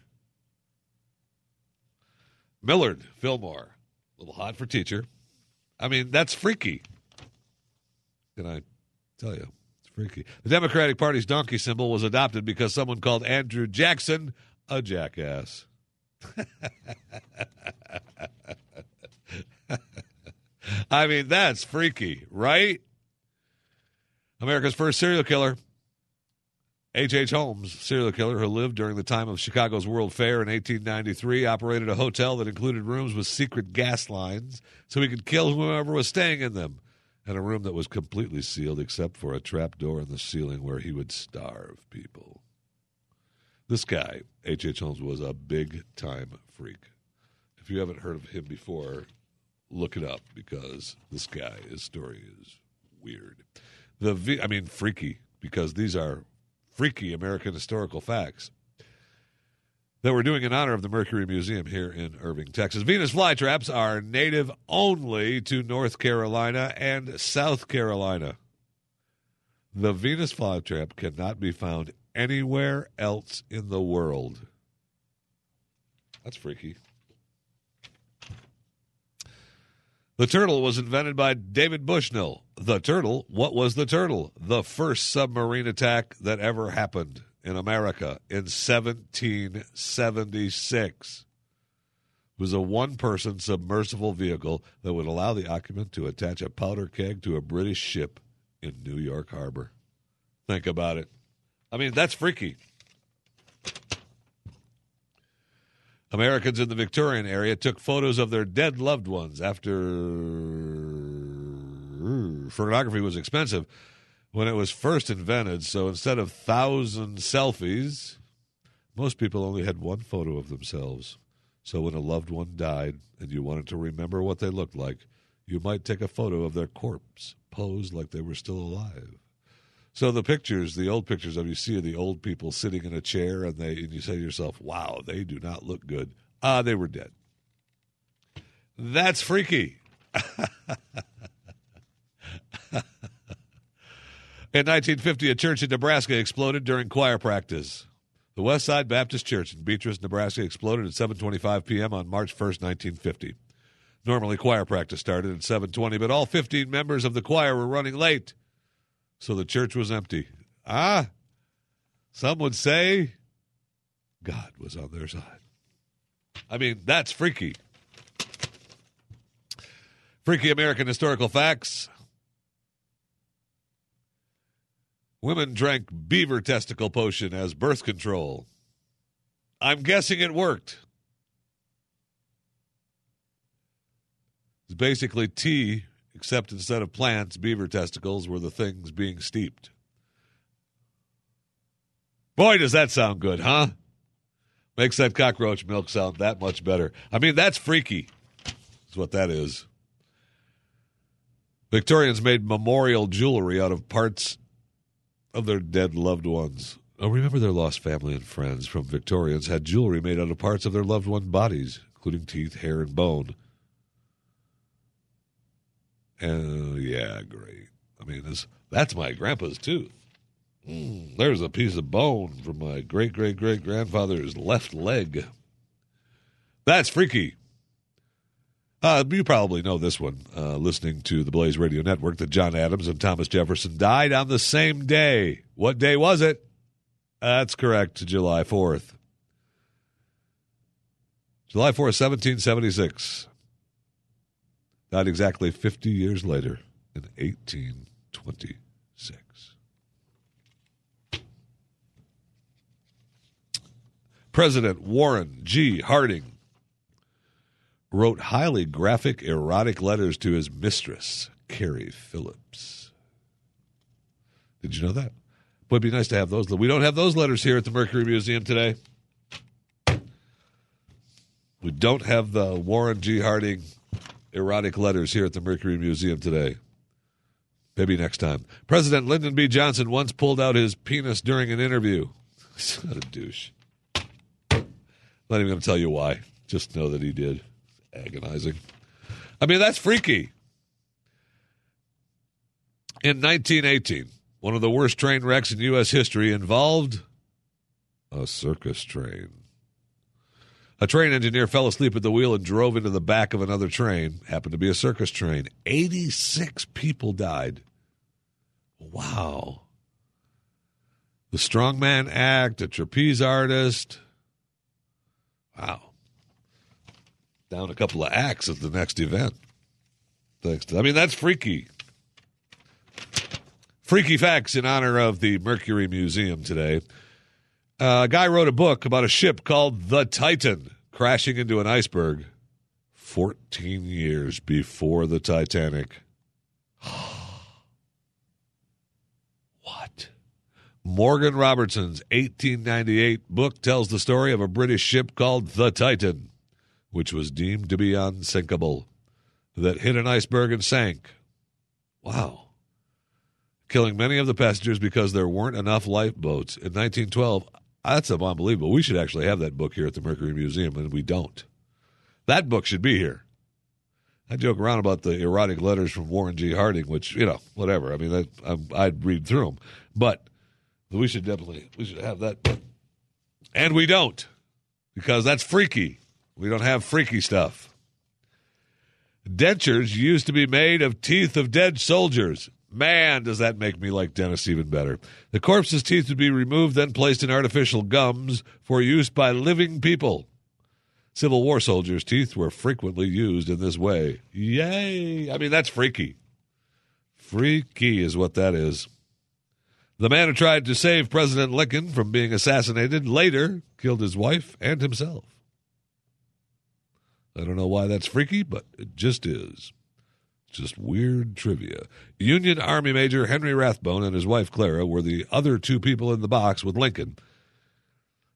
Millard Fillmore, a little hot for teacher. I mean, that's freaky. Can I tell you? It's freaky. The Democratic Party's donkey symbol was adopted because someone called Andrew Jackson a jackass. I mean, that's freaky, right? America's first serial killer, H.H. H. Holmes, serial killer who lived during the time of Chicago's World Fair in 1893, operated a hotel that included rooms with secret gas lines so he could kill whoever was staying in them, and a room that was completely sealed except for a trap door in the ceiling where he would starve people. This guy, H.H. H. Holmes, was a big time freak. If you haven't heard of him before, look it up because this guy, his story is weird. The v, I mean, freaky because these are freaky American historical facts. that we're doing in honor of the Mercury Museum here in Irving, Texas. Venus flytraps are native only to North Carolina and South Carolina. The Venus flytrap cannot be found anywhere else in the world. That's freaky. The turtle was invented by David Bushnell. The turtle, what was the turtle? The first submarine attack that ever happened in America in 1776. It was a one person submersible vehicle that would allow the occupant to attach a powder keg to a British ship in New York Harbor. Think about it. I mean, that's freaky. Americans in the Victorian area took photos of their dead loved ones after photography was expensive when it was first invented. So instead of thousand selfies, most people only had one photo of themselves. So when a loved one died and you wanted to remember what they looked like, you might take a photo of their corpse, posed like they were still alive. So the pictures, the old pictures of you see the old people sitting in a chair, and they and you say to yourself, "Wow, they do not look good." Ah, they were dead. That's freaky. in 1950, a church in Nebraska exploded during choir practice. The West Side Baptist Church in Beatrice, Nebraska exploded at 7:25 p.m. on March 1st, 1950. Normally choir practice started at 7:20, but all 15 members of the choir were running late so the church was empty. Ah, some would say God was on their side. I mean, that's freaky. Freaky American historical facts. Women drank beaver testicle potion as birth control. I'm guessing it worked. It's basically tea except instead of plants, beaver testicles were the things being steeped. Boy, does that sound good, huh? Makes that cockroach milk sound that much better. I mean, that's freaky, is what that is. Victorians made memorial jewelry out of parts of their dead loved ones. Oh, remember their lost family and friends from Victorians had jewelry made out of parts of their loved ones' bodies, including teeth, hair, and bone. And yeah, great. I mean, this, that's my grandpa's tooth. Mm, there's a piece of bone from my great great great grandfather's left leg. That's freaky. Uh, you probably know this one, uh, listening to the Blaze Radio Network, that John Adams and Thomas Jefferson died on the same day. What day was it? That's correct, July 4th. July 4th, 1776. Died exactly 50 years later in 1826. President Warren G. Harding wrote highly graphic, erotic letters to his mistress, Carrie Phillips. Did you know that? It'd be nice to have those. We don't have those letters here at the Mercury Museum today. We don't have the Warren G. Harding erotic letters here at the Mercury Museum today. Maybe next time. President Lyndon B. Johnson once pulled out his penis during an interview. Not a douche. Not even going to tell you why. Just know that he did. Agonizing. I mean, that's freaky. In 1918, one of the worst train wrecks in U.S. history involved a circus train. A train engineer fell asleep at the wheel and drove into the back of another train. Happened to be a circus train. 86 people died. Wow. The strongman act, a trapeze artist. Wow. Down a couple of acts at the next event. Thanks. To, I mean, that's freaky. Freaky facts in honor of the Mercury Museum today. Uh, a guy wrote a book about a ship called the Titan crashing into an iceberg 14 years before the Titanic. what? Morgan Robertson's 1898 book tells the story of a British ship called the Titan, which was deemed to be unsinkable, that hit an iceberg and sank. Wow killing many of the passengers because there weren't enough lifeboats. In 1912, That's unbelievable. We should actually have that book here at the Mercury Museum, and we don't. That book should be here. I joke around about the erotic letters from Warren G. Harding, which you know, whatever. I mean, I, would read through them, but we should definitely we should have that and we don't because that's freaky. We don't have freaky stuff. Dentures used to be made of teeth of dead soldiers. Man, does that make me like Dennis even better. The corpse's teeth would be removed, then placed in artificial gums for use by living people. Civil War soldiers' teeth were frequently used in this way. Yay! I mean, that's freaky. Freaky is what that is. The man who tried to save President Lincoln from being assassinated later killed his wife and himself. I don't know why that's freaky, but it just is. Just weird trivia. Union Army Major Henry Rathbone and his wife Clara were the other two people in the box with Lincoln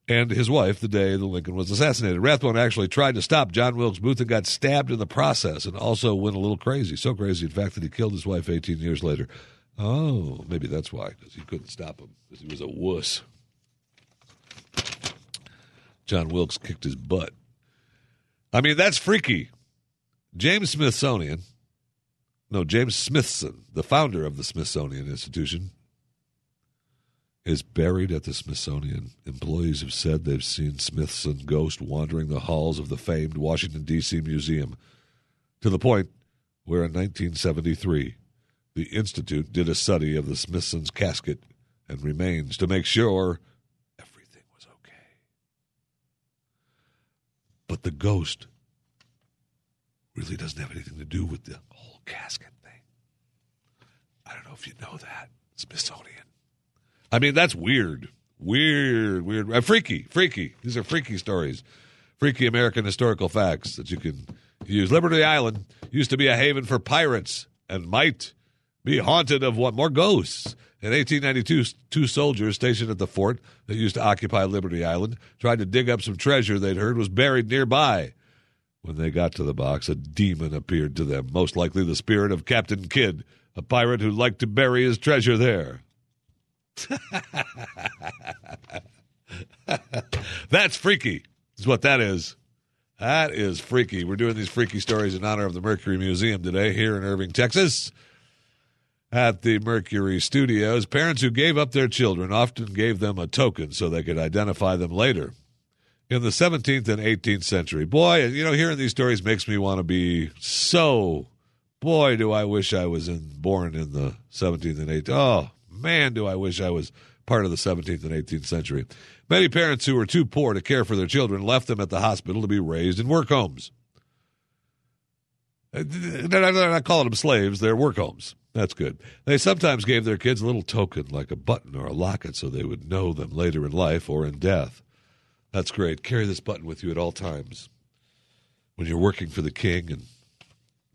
and his wife the day the Lincoln was assassinated. Rathbone actually tried to stop John Wilkes Booth and got stabbed in the process and also went a little crazy. So crazy, in fact, that he killed his wife 18 years later. Oh, maybe that's why, because he couldn't stop him, because he was a wuss. John Wilkes kicked his butt. I mean, that's freaky. James Smithsonian, no, James Smithson, the founder of the Smithsonian Institution, is buried at the Smithsonian. Employees have said they've seen Smithson ghost wandering the halls of the famed Washington, D.C. Museum, to the point where in 1973 the Institute did a study of the Smithson's casket and remains to make sure everything was okay. But the ghost really doesn't have anything to do with the casket thing. I don't know if you know that, Smithsonian. I mean, that's weird. Weird, weird. Uh, freaky, freaky. These are freaky stories. Freaky American historical facts that you can use. Liberty Island used to be a haven for pirates and might be haunted of what? More ghosts. In 1892, two soldiers stationed at the fort that used to occupy Liberty Island tried to dig up some treasure they'd heard was buried nearby. When they got to the box, a demon appeared to them, most likely the spirit of Captain Kidd, a pirate who liked to bury his treasure there. That's freaky, is what that is. That is freaky. We're doing these freaky stories in honor of the Mercury Museum today here in Irving, Texas. At the Mercury Studios, parents who gave up their children often gave them a token so they could identify them later. In the 17th and 18th century, boy, you know, hearing these stories makes me want to be so. Boy, do I wish I was in, born in the 17th and 18th. Oh, man, do I wish I was part of the 17th and 18th century. Many parents who were too poor to care for their children left them at the hospital to be raised in work homes. Uh, they're not calling them slaves, they're work homes. That's good. They sometimes gave their kids a little token, like a button or a locket, so they would know them later in life or in death. That's great. Carry this button with you at all times. When you're working for the king and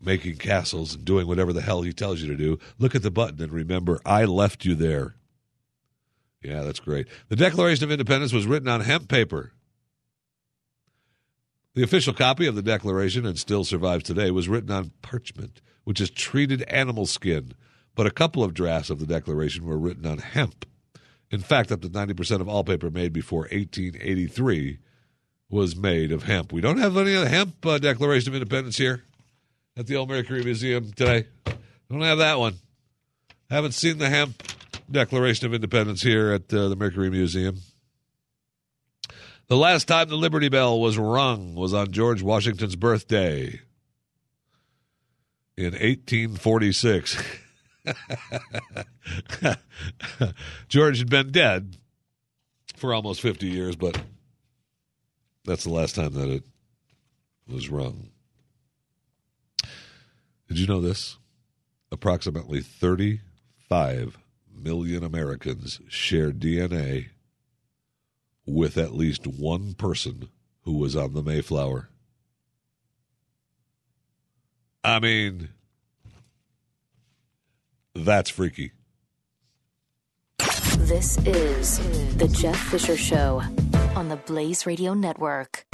making castles and doing whatever the hell he tells you to do, look at the button and remember, I left you there. Yeah, that's great. The Declaration of Independence was written on hemp paper. The official copy of the Declaration, and still survives today, was written on parchment, which is treated animal skin. But a couple of drafts of the Declaration were written on hemp. In fact, up to 90% of all paper made before 1883 was made of hemp. We don't have any of the hemp uh, Declaration of Independence here at the Old Mercury Museum today. Don't have that one. Haven't seen the hemp Declaration of Independence here at uh, the Mercury Museum. The last time the Liberty Bell was rung was on George Washington's birthday in 1846. George had been dead for almost 50 years, but that's the last time that it was rung. Did you know this? Approximately 35 million Americans share DNA with at least one person who was on the Mayflower. I mean, that's freaky. This is The Jeff Fisher Show on the Blaze Radio Network.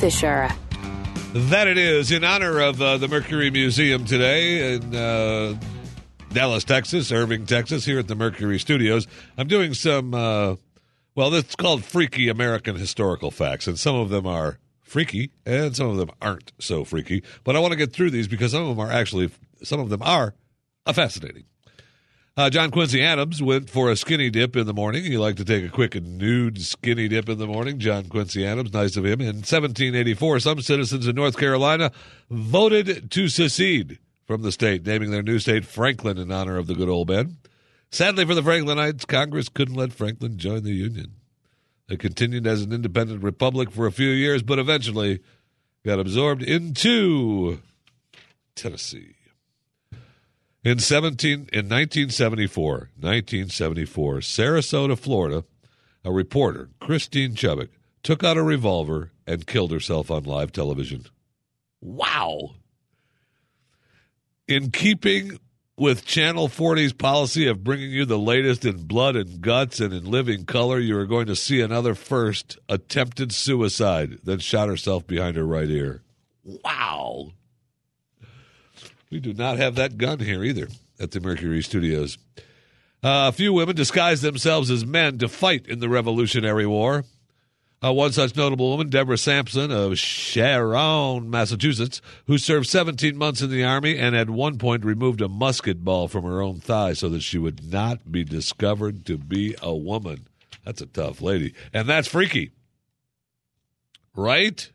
Fisher. That it is in honor of uh, the Mercury Museum today in uh, Dallas, Texas, Irving, Texas, here at the Mercury Studios. I'm doing some, uh, well, it's called freaky American historical facts, and some of them are freaky and some of them aren't so freaky. But I want to get through these because some of them are actually, some of them are fascinating. Uh, John Quincy Adams went for a skinny dip in the morning. He liked to take a quick and nude skinny dip in the morning. John Quincy Adams, nice of him. In 1784, some citizens in North Carolina voted to secede from the state, naming their new state Franklin in honor of the good old man. Sadly for the Franklinites, Congress couldn't let Franklin join the Union. They continued as an independent republic for a few years, but eventually got absorbed into Tennessee. In 17 in 1974, 1974, Sarasota, Florida, a reporter, Christine Chubbuck, took out a revolver and killed herself on live television. Wow. In keeping with Channel 40's policy of bringing you the latest in blood and guts and in living color, you are going to see another first attempted suicide, then shot herself behind her right ear. Wow. We do not have that gun here either at the Mercury Studios. Uh, a few women disguised themselves as men to fight in the Revolutionary War. Uh, one such notable woman, Deborah Sampson of Sharon, Massachusetts, who served 17 months in the Army and at one point removed a musket ball from her own thigh so that she would not be discovered to be a woman. That's a tough lady. And that's freaky. Right?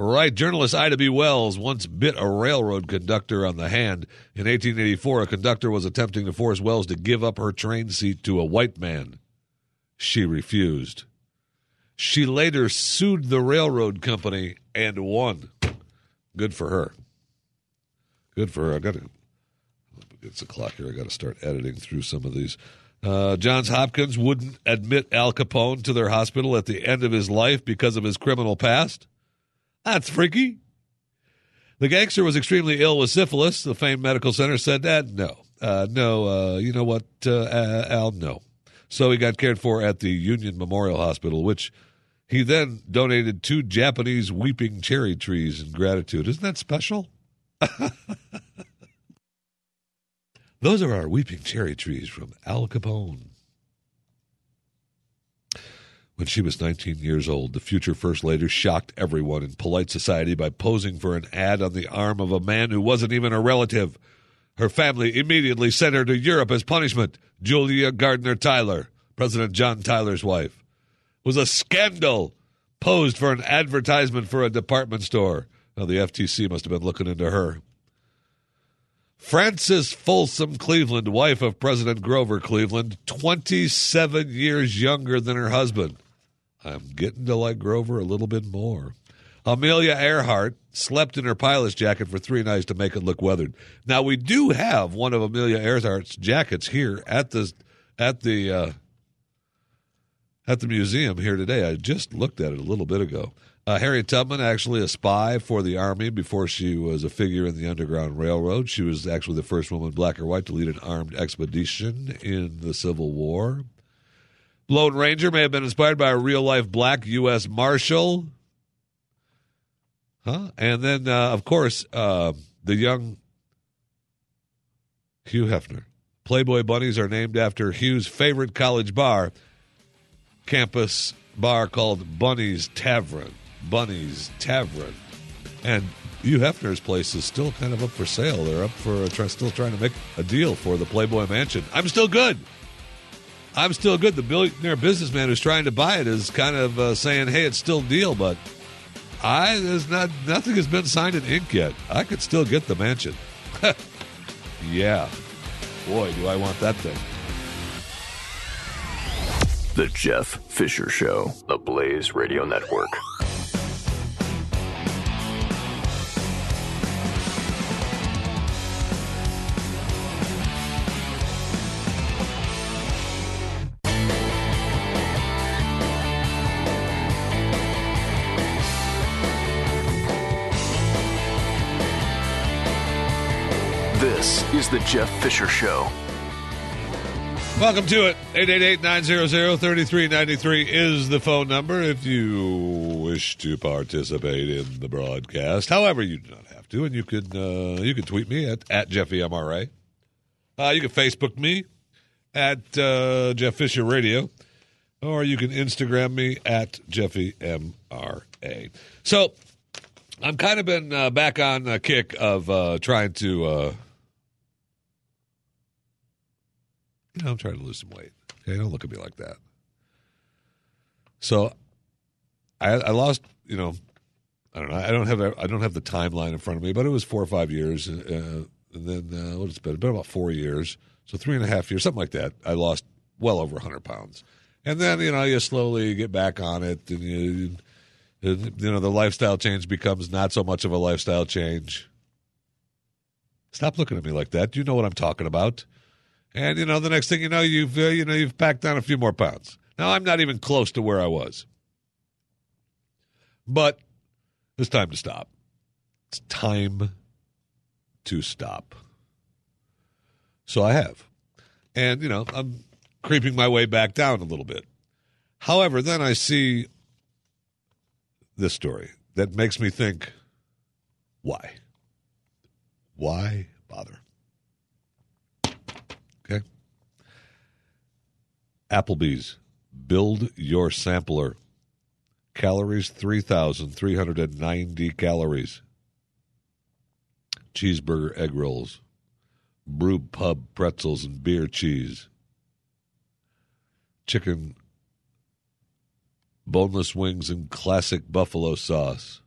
Right. Journalist Ida B. Wells once bit a railroad conductor on the hand. In 1884, a conductor was attempting to force Wells to give up her train seat to a white man. She refused. She later sued the railroad company and won. Good for her. Good for her. I got to. It's a clock here. I got to start editing through some of these. Uh, Johns Hopkins wouldn't admit Al Capone to their hospital at the end of his life because of his criminal past. That's freaky. The gangster was extremely ill with syphilis. The famed medical center said that no, uh, no, uh, you know what, uh, Al, no. So he got cared for at the Union Memorial Hospital, which he then donated two Japanese weeping cherry trees in gratitude. Isn't that special? Those are our weeping cherry trees from Al Capone. When she was 19 years old, the future First Lady shocked everyone in polite society by posing for an ad on the arm of a man who wasn't even a relative. Her family immediately sent her to Europe as punishment. Julia Gardiner Tyler, President John Tyler's wife, was a scandal. Posed for an advertisement for a department store. Now, the FTC must have been looking into her. Frances Folsom Cleveland, wife of President Grover Cleveland, 27 years younger than her husband. I'm getting to like Grover a little bit more. Amelia Earhart slept in her pilot's jacket for three nights to make it look weathered. Now we do have one of Amelia Earhart's jackets here at the at the uh, at the museum here today. I just looked at it a little bit ago. Uh, Harriet Tubman, actually a spy for the Army before she was a figure in the Underground Railroad. She was actually the first woman, black or white, to lead an armed expedition in the Civil War. Lone Ranger may have been inspired by a real life black U.S. Marshal. Huh? And then, uh, of course, uh, the young Hugh Hefner. Playboy Bunnies are named after Hugh's favorite college bar, campus bar called Bunny's Tavern. Bunny's Tavern. And Hugh Hefner's place is still kind of up for sale. They're up for uh, still trying to make a deal for the Playboy Mansion. I'm still good. I'm still good. The billionaire businessman who's trying to buy it is kind of uh, saying, "Hey, it's still deal," but I there's not nothing has been signed in ink yet. I could still get the mansion. yeah, boy, do I want that thing. The Jeff Fisher Show, the Blaze Radio Network. Jeff Fisher Show. Welcome to it. 888-900-3393 is the phone number if you wish to participate in the broadcast. However, you do not have to, and you can uh, you can tweet me at, at Jeffy MRA. Uh, you can Facebook me at uh, Jeff Fisher Radio, or you can Instagram me at Jeffy MRA. So I'm kind of been uh, back on a kick of uh, trying to, uh, you know, I'm trying to lose some weight. Okay, don't look at me like that. So I, I lost, you know, I don't know. I don't have I don't have the timeline in front of me, but it was four or five years, uh, and then uh, what it's been? It's been about four years, so three and a half years, something like that. I lost well over hundred pounds, and then you know you slowly get back on it, and you you know the lifestyle change becomes not so much of a lifestyle change. Stop looking at me like that. You know what I'm talking about. And you know the next thing you know, you've uh, you know you've packed on a few more pounds. Now I'm not even close to where I was, but it's time to stop. It's time to stop. So I have. And, you know, I'm creeping my way back down a little bit. However, then I see this story that makes me think why? Why bother? Okay. Applebee's, build your sampler. Calories 3,390 calories. Cheeseburger egg rolls. Brew pub pretzels and beer cheese. Chicken boneless wings and classic buffalo sauce.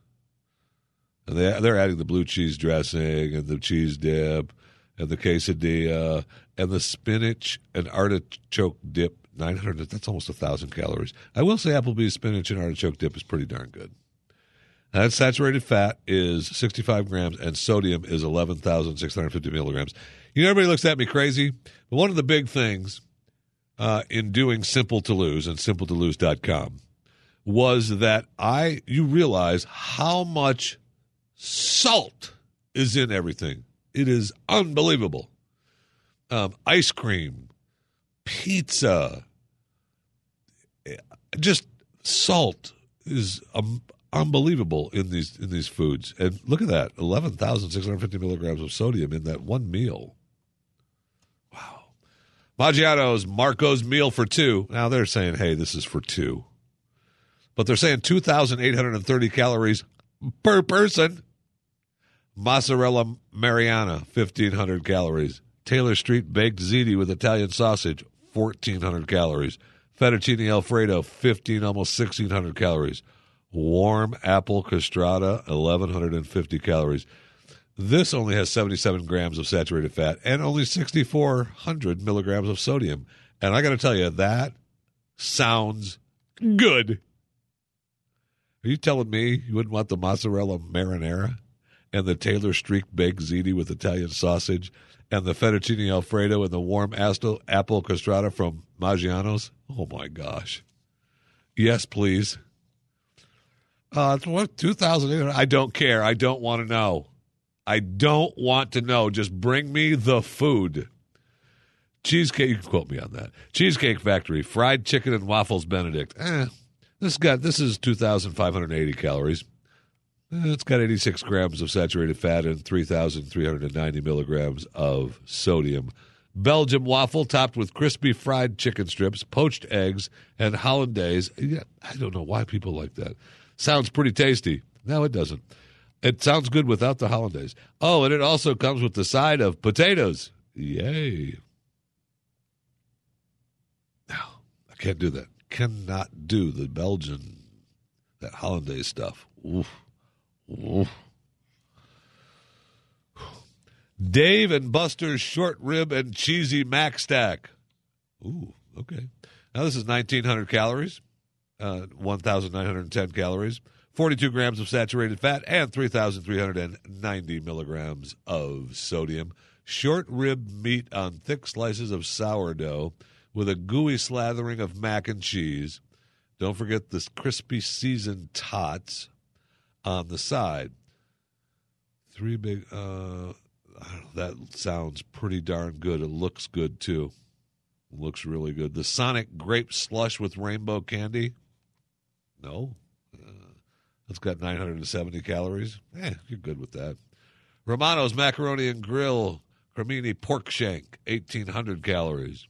And they, they're adding the blue cheese dressing and the cheese dip and the quesadilla and the spinach and artichoke dip 900 that's almost a thousand calories. I will say applebee's spinach and artichoke dip is pretty darn good. That saturated fat is 65 grams and sodium is 11650 milligrams. You know everybody looks at me crazy but one of the big things uh, in doing simple to lose and simpletolose.com was that i you realize how much salt is in everything. It is unbelievable. Um, ice cream pizza, just salt is um, unbelievable in these in these foods. And look at that, eleven thousand six hundred fifty milligrams of sodium in that one meal. Wow, Maggiano's Marco's meal for two. Now they're saying, hey, this is for two, but they're saying two thousand eight hundred and thirty calories per person. Mozzarella Marinara, fifteen hundred calories. Taylor Street baked ziti with Italian sausage, 1,400 calories. Fettuccine Alfredo, 15, almost 1,600 calories. Warm apple crostata, 1,150 calories. This only has 77 grams of saturated fat and only 6,400 milligrams of sodium. And I got to tell you, that sounds good. Are you telling me you wouldn't want the mozzarella marinara and the Taylor Street baked ziti with Italian sausage and the fettuccine alfredo and the warm apple crostata from Maggiano's. Oh my gosh! Yes, please. Uh, what two thousand? I don't care. I don't want to know. I don't want to know. Just bring me the food. Cheesecake. You can quote me on that. Cheesecake Factory fried chicken and waffles Benedict. Eh, this got this is two thousand five hundred eighty calories. Uh, it's got 86 grams of saturated fat and 3,390 milligrams of sodium. Belgium waffle topped with crispy fried chicken strips, poached eggs, and hollandaise. Yeah, I don't know why people like that. Sounds pretty tasty. No, it doesn't. It sounds good without the hollandaise. Oh, and it also comes with the side of potatoes. Yay. No, I can't do that. Cannot do the Belgian, that hollandaise stuff. Oof. Dave and Buster's short rib and cheesy mac stack. Ooh, okay. Now this is 1,900 calories, uh, 1,910 calories, 42 grams of saturated fat, and 3,390 milligrams of sodium. Short rib meat on thick slices of sourdough with a gooey slathering of mac and cheese. Don't forget this crispy seasoned tots on the side. Three big. Uh, that sounds pretty darn good. It looks good too. looks really good. The Sonic Grape Slush with rainbow candy. No, uh, that's got 970 calories. Eh, you're good with that. Romano's Macaroni and Grill Cremini Pork Shank, 1,800 calories.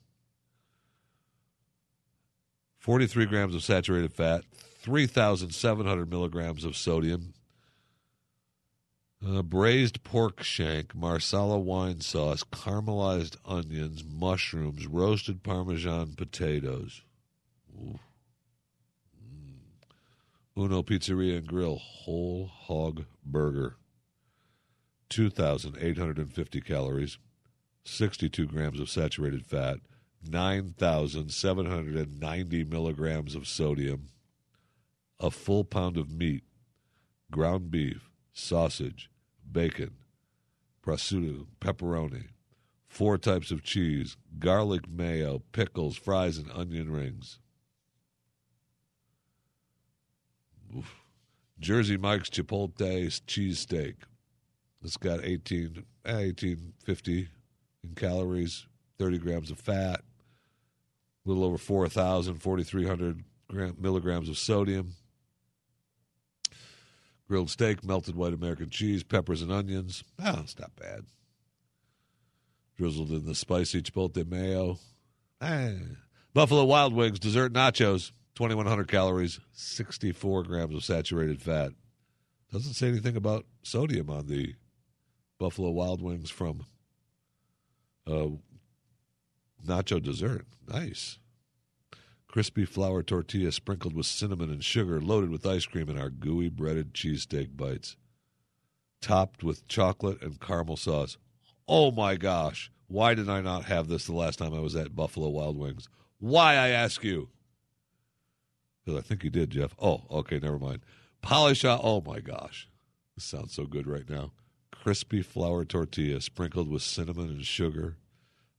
43 grams of saturated fat, 3,700 milligrams of sodium. Uh, braised pork shank, marsala wine sauce, caramelized onions, mushrooms, roasted Parmesan potatoes. Ooh. Uno Pizzeria and Grill whole hog burger. 2,850 calories, 62 grams of saturated fat, 9,790 milligrams of sodium, a full pound of meat, ground beef, sausage, bacon, prosciutto, pepperoni, four types of cheese, garlic mayo, pickles, fries, and onion rings. Oof. Jersey Mike's Chipotle cheesesteak. It's got 18, eh, 1850 in calories, 30 grams of fat, a little over 4,000, 4,300 milligrams of sodium. Grilled steak, melted white American cheese, peppers and onions. Oh, it's not bad. Drizzled in the spicy chipotle mayo. Eh. Buffalo Wild Wings dessert nachos, 2,100 calories, 64 grams of saturated fat. Doesn't say anything about sodium on the Buffalo Wild Wings from uh, nacho dessert. Nice. Crispy flour tortilla sprinkled with cinnamon and sugar, loaded with ice cream, and our gooey breaded cheesesteak bites. Topped with chocolate and caramel sauce. Oh my gosh. Why did I not have this the last time I was at Buffalo Wild Wings? Why, I ask you? Because I think you did, Jeff. Oh, okay, never mind. Polish out. Oh my gosh. This sounds so good right now. Crispy flour tortilla sprinkled with cinnamon and sugar,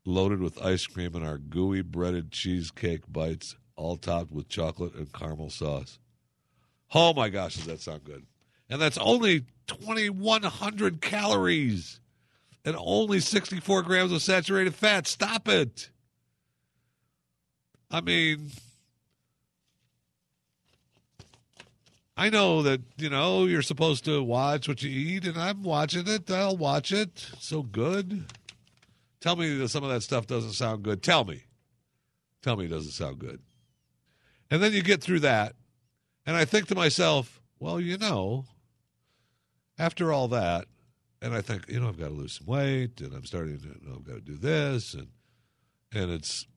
loaded with ice cream and our gooey breaded cheesecake bites, all topped with chocolate and caramel sauce. Oh my gosh, does that sound good? And that's only 2,100 calories and only 64 grams of saturated fat. Stop it. I mean, I know that, you know, you're supposed to watch what you eat, and I'm watching it. I'll watch it. So good. Tell me that some of that stuff doesn't sound good. Tell me. Tell me it doesn't sound good. And then you get through that, and I think to myself, well, you know, after all that, and I think, you know, I've got to lose some weight, and I'm starting to, you know, I've got to do this, and and it's,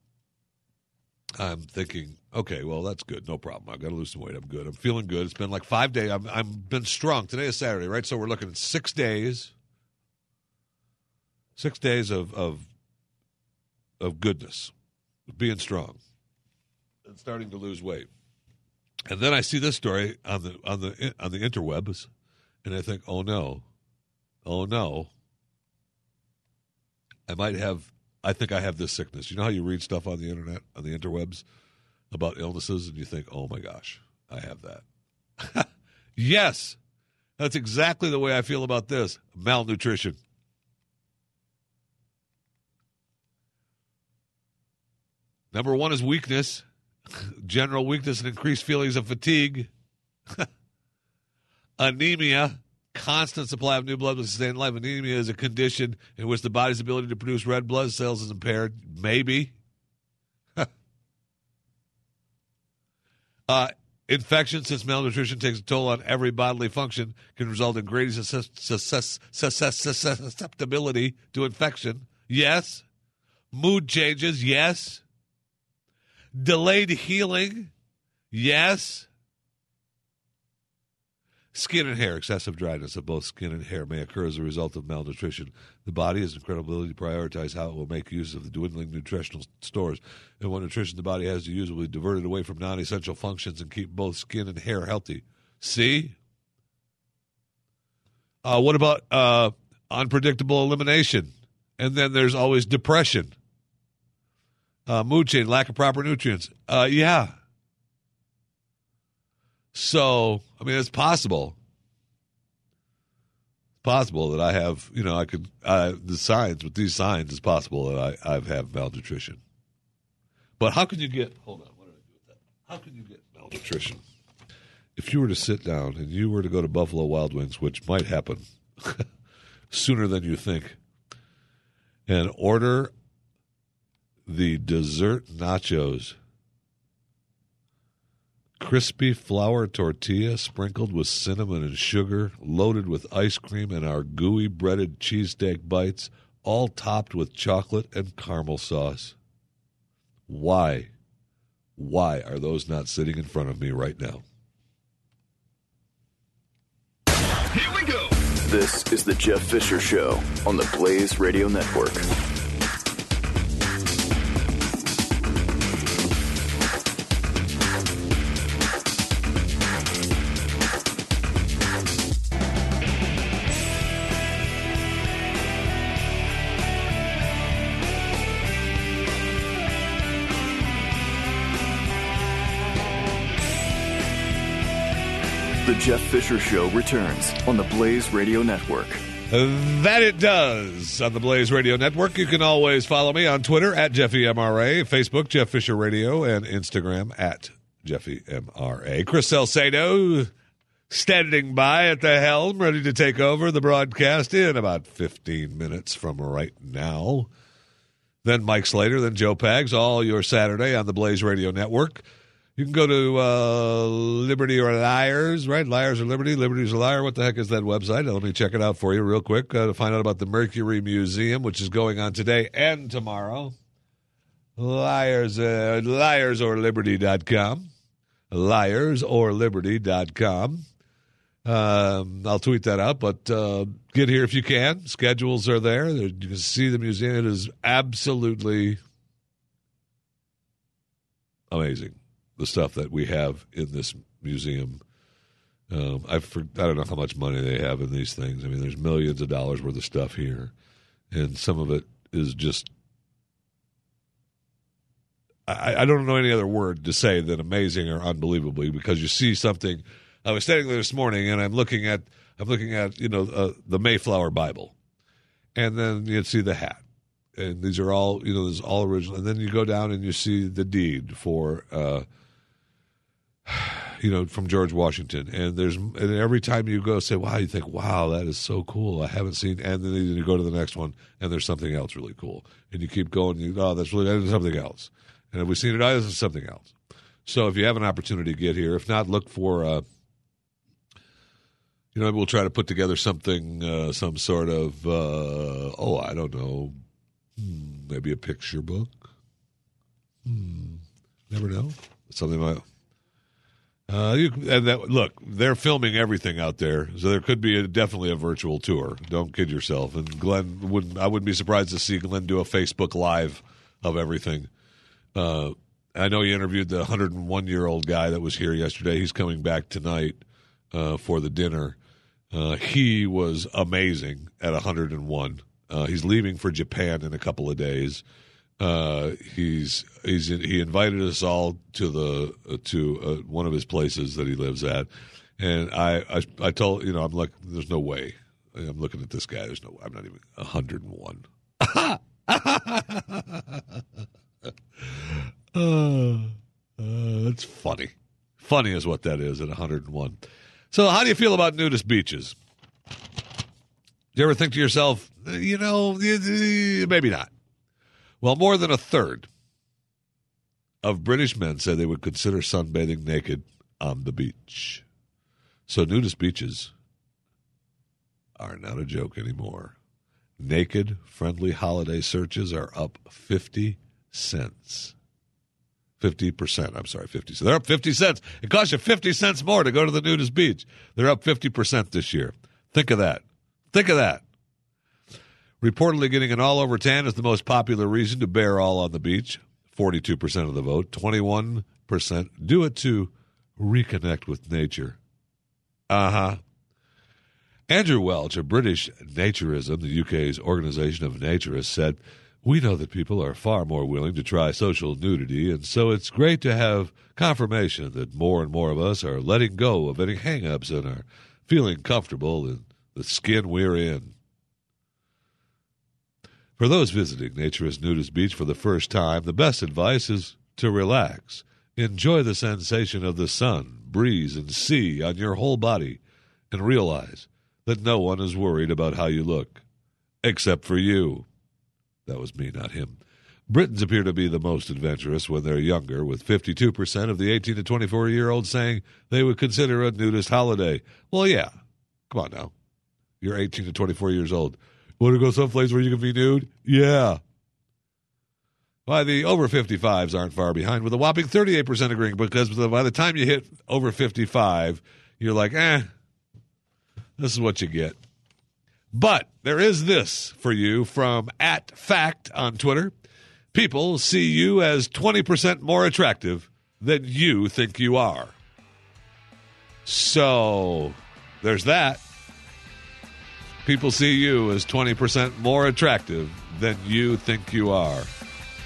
I'm thinking, okay, well, that's good, no problem. I've got to lose some weight. I'm good. I'm feeling good. It's been like five days. I'm I'm been strong. Today is Saturday, right? So we're looking at six days, six days of of of goodness, being strong and starting to lose weight. And then I see this story on the on the on the interwebs, and I think, oh no, oh no, I might have. I think I have this sickness. You know how you read stuff on the internet on the interwebs about illnesses, and you think, oh my gosh, I have that. yes, that's exactly the way I feel about this malnutrition. Number one is weakness general weakness and increased feelings of fatigue, anemia, constant supply of new blood to sustain life. Anemia is a condition in which the body's ability to produce red blood cells is impaired. Maybe. uh, infection, since malnutrition takes a toll on every bodily function, can result in greater susceptibility to infection. Yes. Mood changes. Yes. Delayed healing, yes. Skin and hair, excessive dryness of both skin and hair may occur as a result of malnutrition. The body has incredible ability to prioritize how it will make use of the dwindling nutritional stores, and what nutrition the body has to use will be diverted away from non essential functions and keep both skin and hair healthy. See? Uh, what about uh, unpredictable elimination? And then there's always depression. Uh, mood change, lack of proper nutrients. Uh, yeah. So, I mean, it's possible. It's possible that I have, you know, I could, the signs, with these signs, it's possible that I, I have malnutrition. But how can you get? Hold on. What did I do with that? How can you get malnutrition? If you were to sit down and you were to go to Buffalo Wild Wings, which might happen sooner than you think, and order the dessert nachos crispy flour tortilla sprinkled with cinnamon and sugar, loaded with ice cream and our gooey breaded cheesesteak bites, all topped with chocolate and caramel sauce. Why? Why are those not sitting in front of me right now? Here we go. This is the Jeff Fisher Show on the Blaze Radio Network. Jeff Fisher Show returns on the Blaze Radio Network. That it does on the Blaze Radio Network. You can always follow me on Twitter at JeffyMRA, Facebook, Jeff Fisher Radio, and Instagram at JeffyMRA. Chris Salcedo standing by at the helm, ready to take over the broadcast in about 15 minutes from right now. Then Mike Slater, then Joe Pags, all your Saturday on the Blaze Radio Network. You can go to uh, Liberty or Liars, right? Liars or Liberty? Liberty's a liar. What the heck is that website? Let me check it out for you real quick uh, to find out about the Mercury Museum, which is going on today and tomorrow. Liars, uh, liarsorliberty.com. Liarsorliberty.com. Um, I'll tweet that out, but uh, get here if you can. Schedules are there. You can see the museum. It is absolutely amazing the stuff that we have in this museum. Um, I I don't know how much money they have in these things. I mean, there's millions of dollars worth of stuff here, and some of it is just. I, I don't know any other word to say than amazing or unbelievably because you see something. I was standing there this morning and I'm looking at I'm looking at you know uh, the Mayflower Bible, and then you see the hat, and these are all you know this is all original, and then you go down and you see the deed for. Uh, you know, from George Washington. And there's and every time you go say, "Wow," you think, "Wow, that is so cool." I haven't seen, and then you go to the next one, and there's something else really cool, and you keep going. You, oh, that's really there's something else, and have we seen it? Oh, this is something else. So if you have an opportunity to get here, if not, look for. Uh, you know, we'll try to put together something, uh, some sort of, uh, oh, I don't know, hmm, maybe a picture book. Hmm, never know. Something like uh, you, and that, look, they're filming everything out there, so there could be a, definitely a virtual tour. Don't kid yourself. And Glenn wouldn't. I wouldn't be surprised to see Glenn do a Facebook Live of everything. Uh, I know you interviewed the 101 year old guy that was here yesterday. He's coming back tonight uh, for the dinner. Uh, he was amazing at 101. Uh, he's leaving for Japan in a couple of days uh, he's he's he invited us all to the uh, to uh, one of his places that he lives at, and I, I I told you know I'm like there's no way I'm looking at this guy there's no I'm not even 101. uh, that's funny. Funny is what that is at 101. So, how do you feel about nudist beaches? Do you ever think to yourself, you know, maybe not? Well, more than a third of British men said they would consider sunbathing naked on the beach. So nudist beaches are not a joke anymore. Naked friendly holiday searches are up 50 cents. 50%. I'm sorry, 50 cents. They're up 50 cents. It costs you 50 cents more to go to the nudist beach. They're up 50% this year. Think of that. Think of that. Reportedly, getting an all over tan is the most popular reason to bear all on the beach. 42% of the vote. 21% do it to reconnect with nature. Uh huh. Andrew Welch, a British naturism, the UK's organization of naturists, said, We know that people are far more willing to try social nudity, and so it's great to have confirmation that more and more of us are letting go of any hang ups and are feeling comfortable in the skin we're in. For those visiting Naturist Nudist Beach for the first time, the best advice is to relax. Enjoy the sensation of the sun, breeze, and sea on your whole body, and realize that no one is worried about how you look, except for you. That was me, not him. Britons appear to be the most adventurous when they're younger, with 52% of the 18 to 24 year olds saying they would consider a nudist holiday. Well, yeah. Come on now. You're 18 to 24 years old. Want to go someplace where you can be nude? Yeah. Why, the over 55s aren't far behind, with a whopping 38% agreeing, because by the time you hit over 55, you're like, eh, this is what you get. But there is this for you from at fact on Twitter. People see you as 20% more attractive than you think you are. So there's that. People see you as 20% more attractive than you think you are.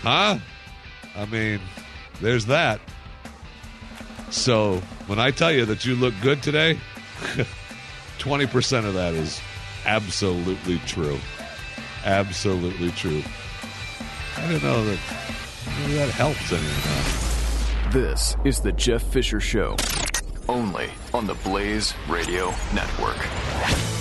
Huh? I mean, there's that. So when I tell you that you look good today, 20% of that is absolutely true. Absolutely true. I don't know that that helps anyone. This is the Jeff Fisher Show, only on the Blaze Radio Network.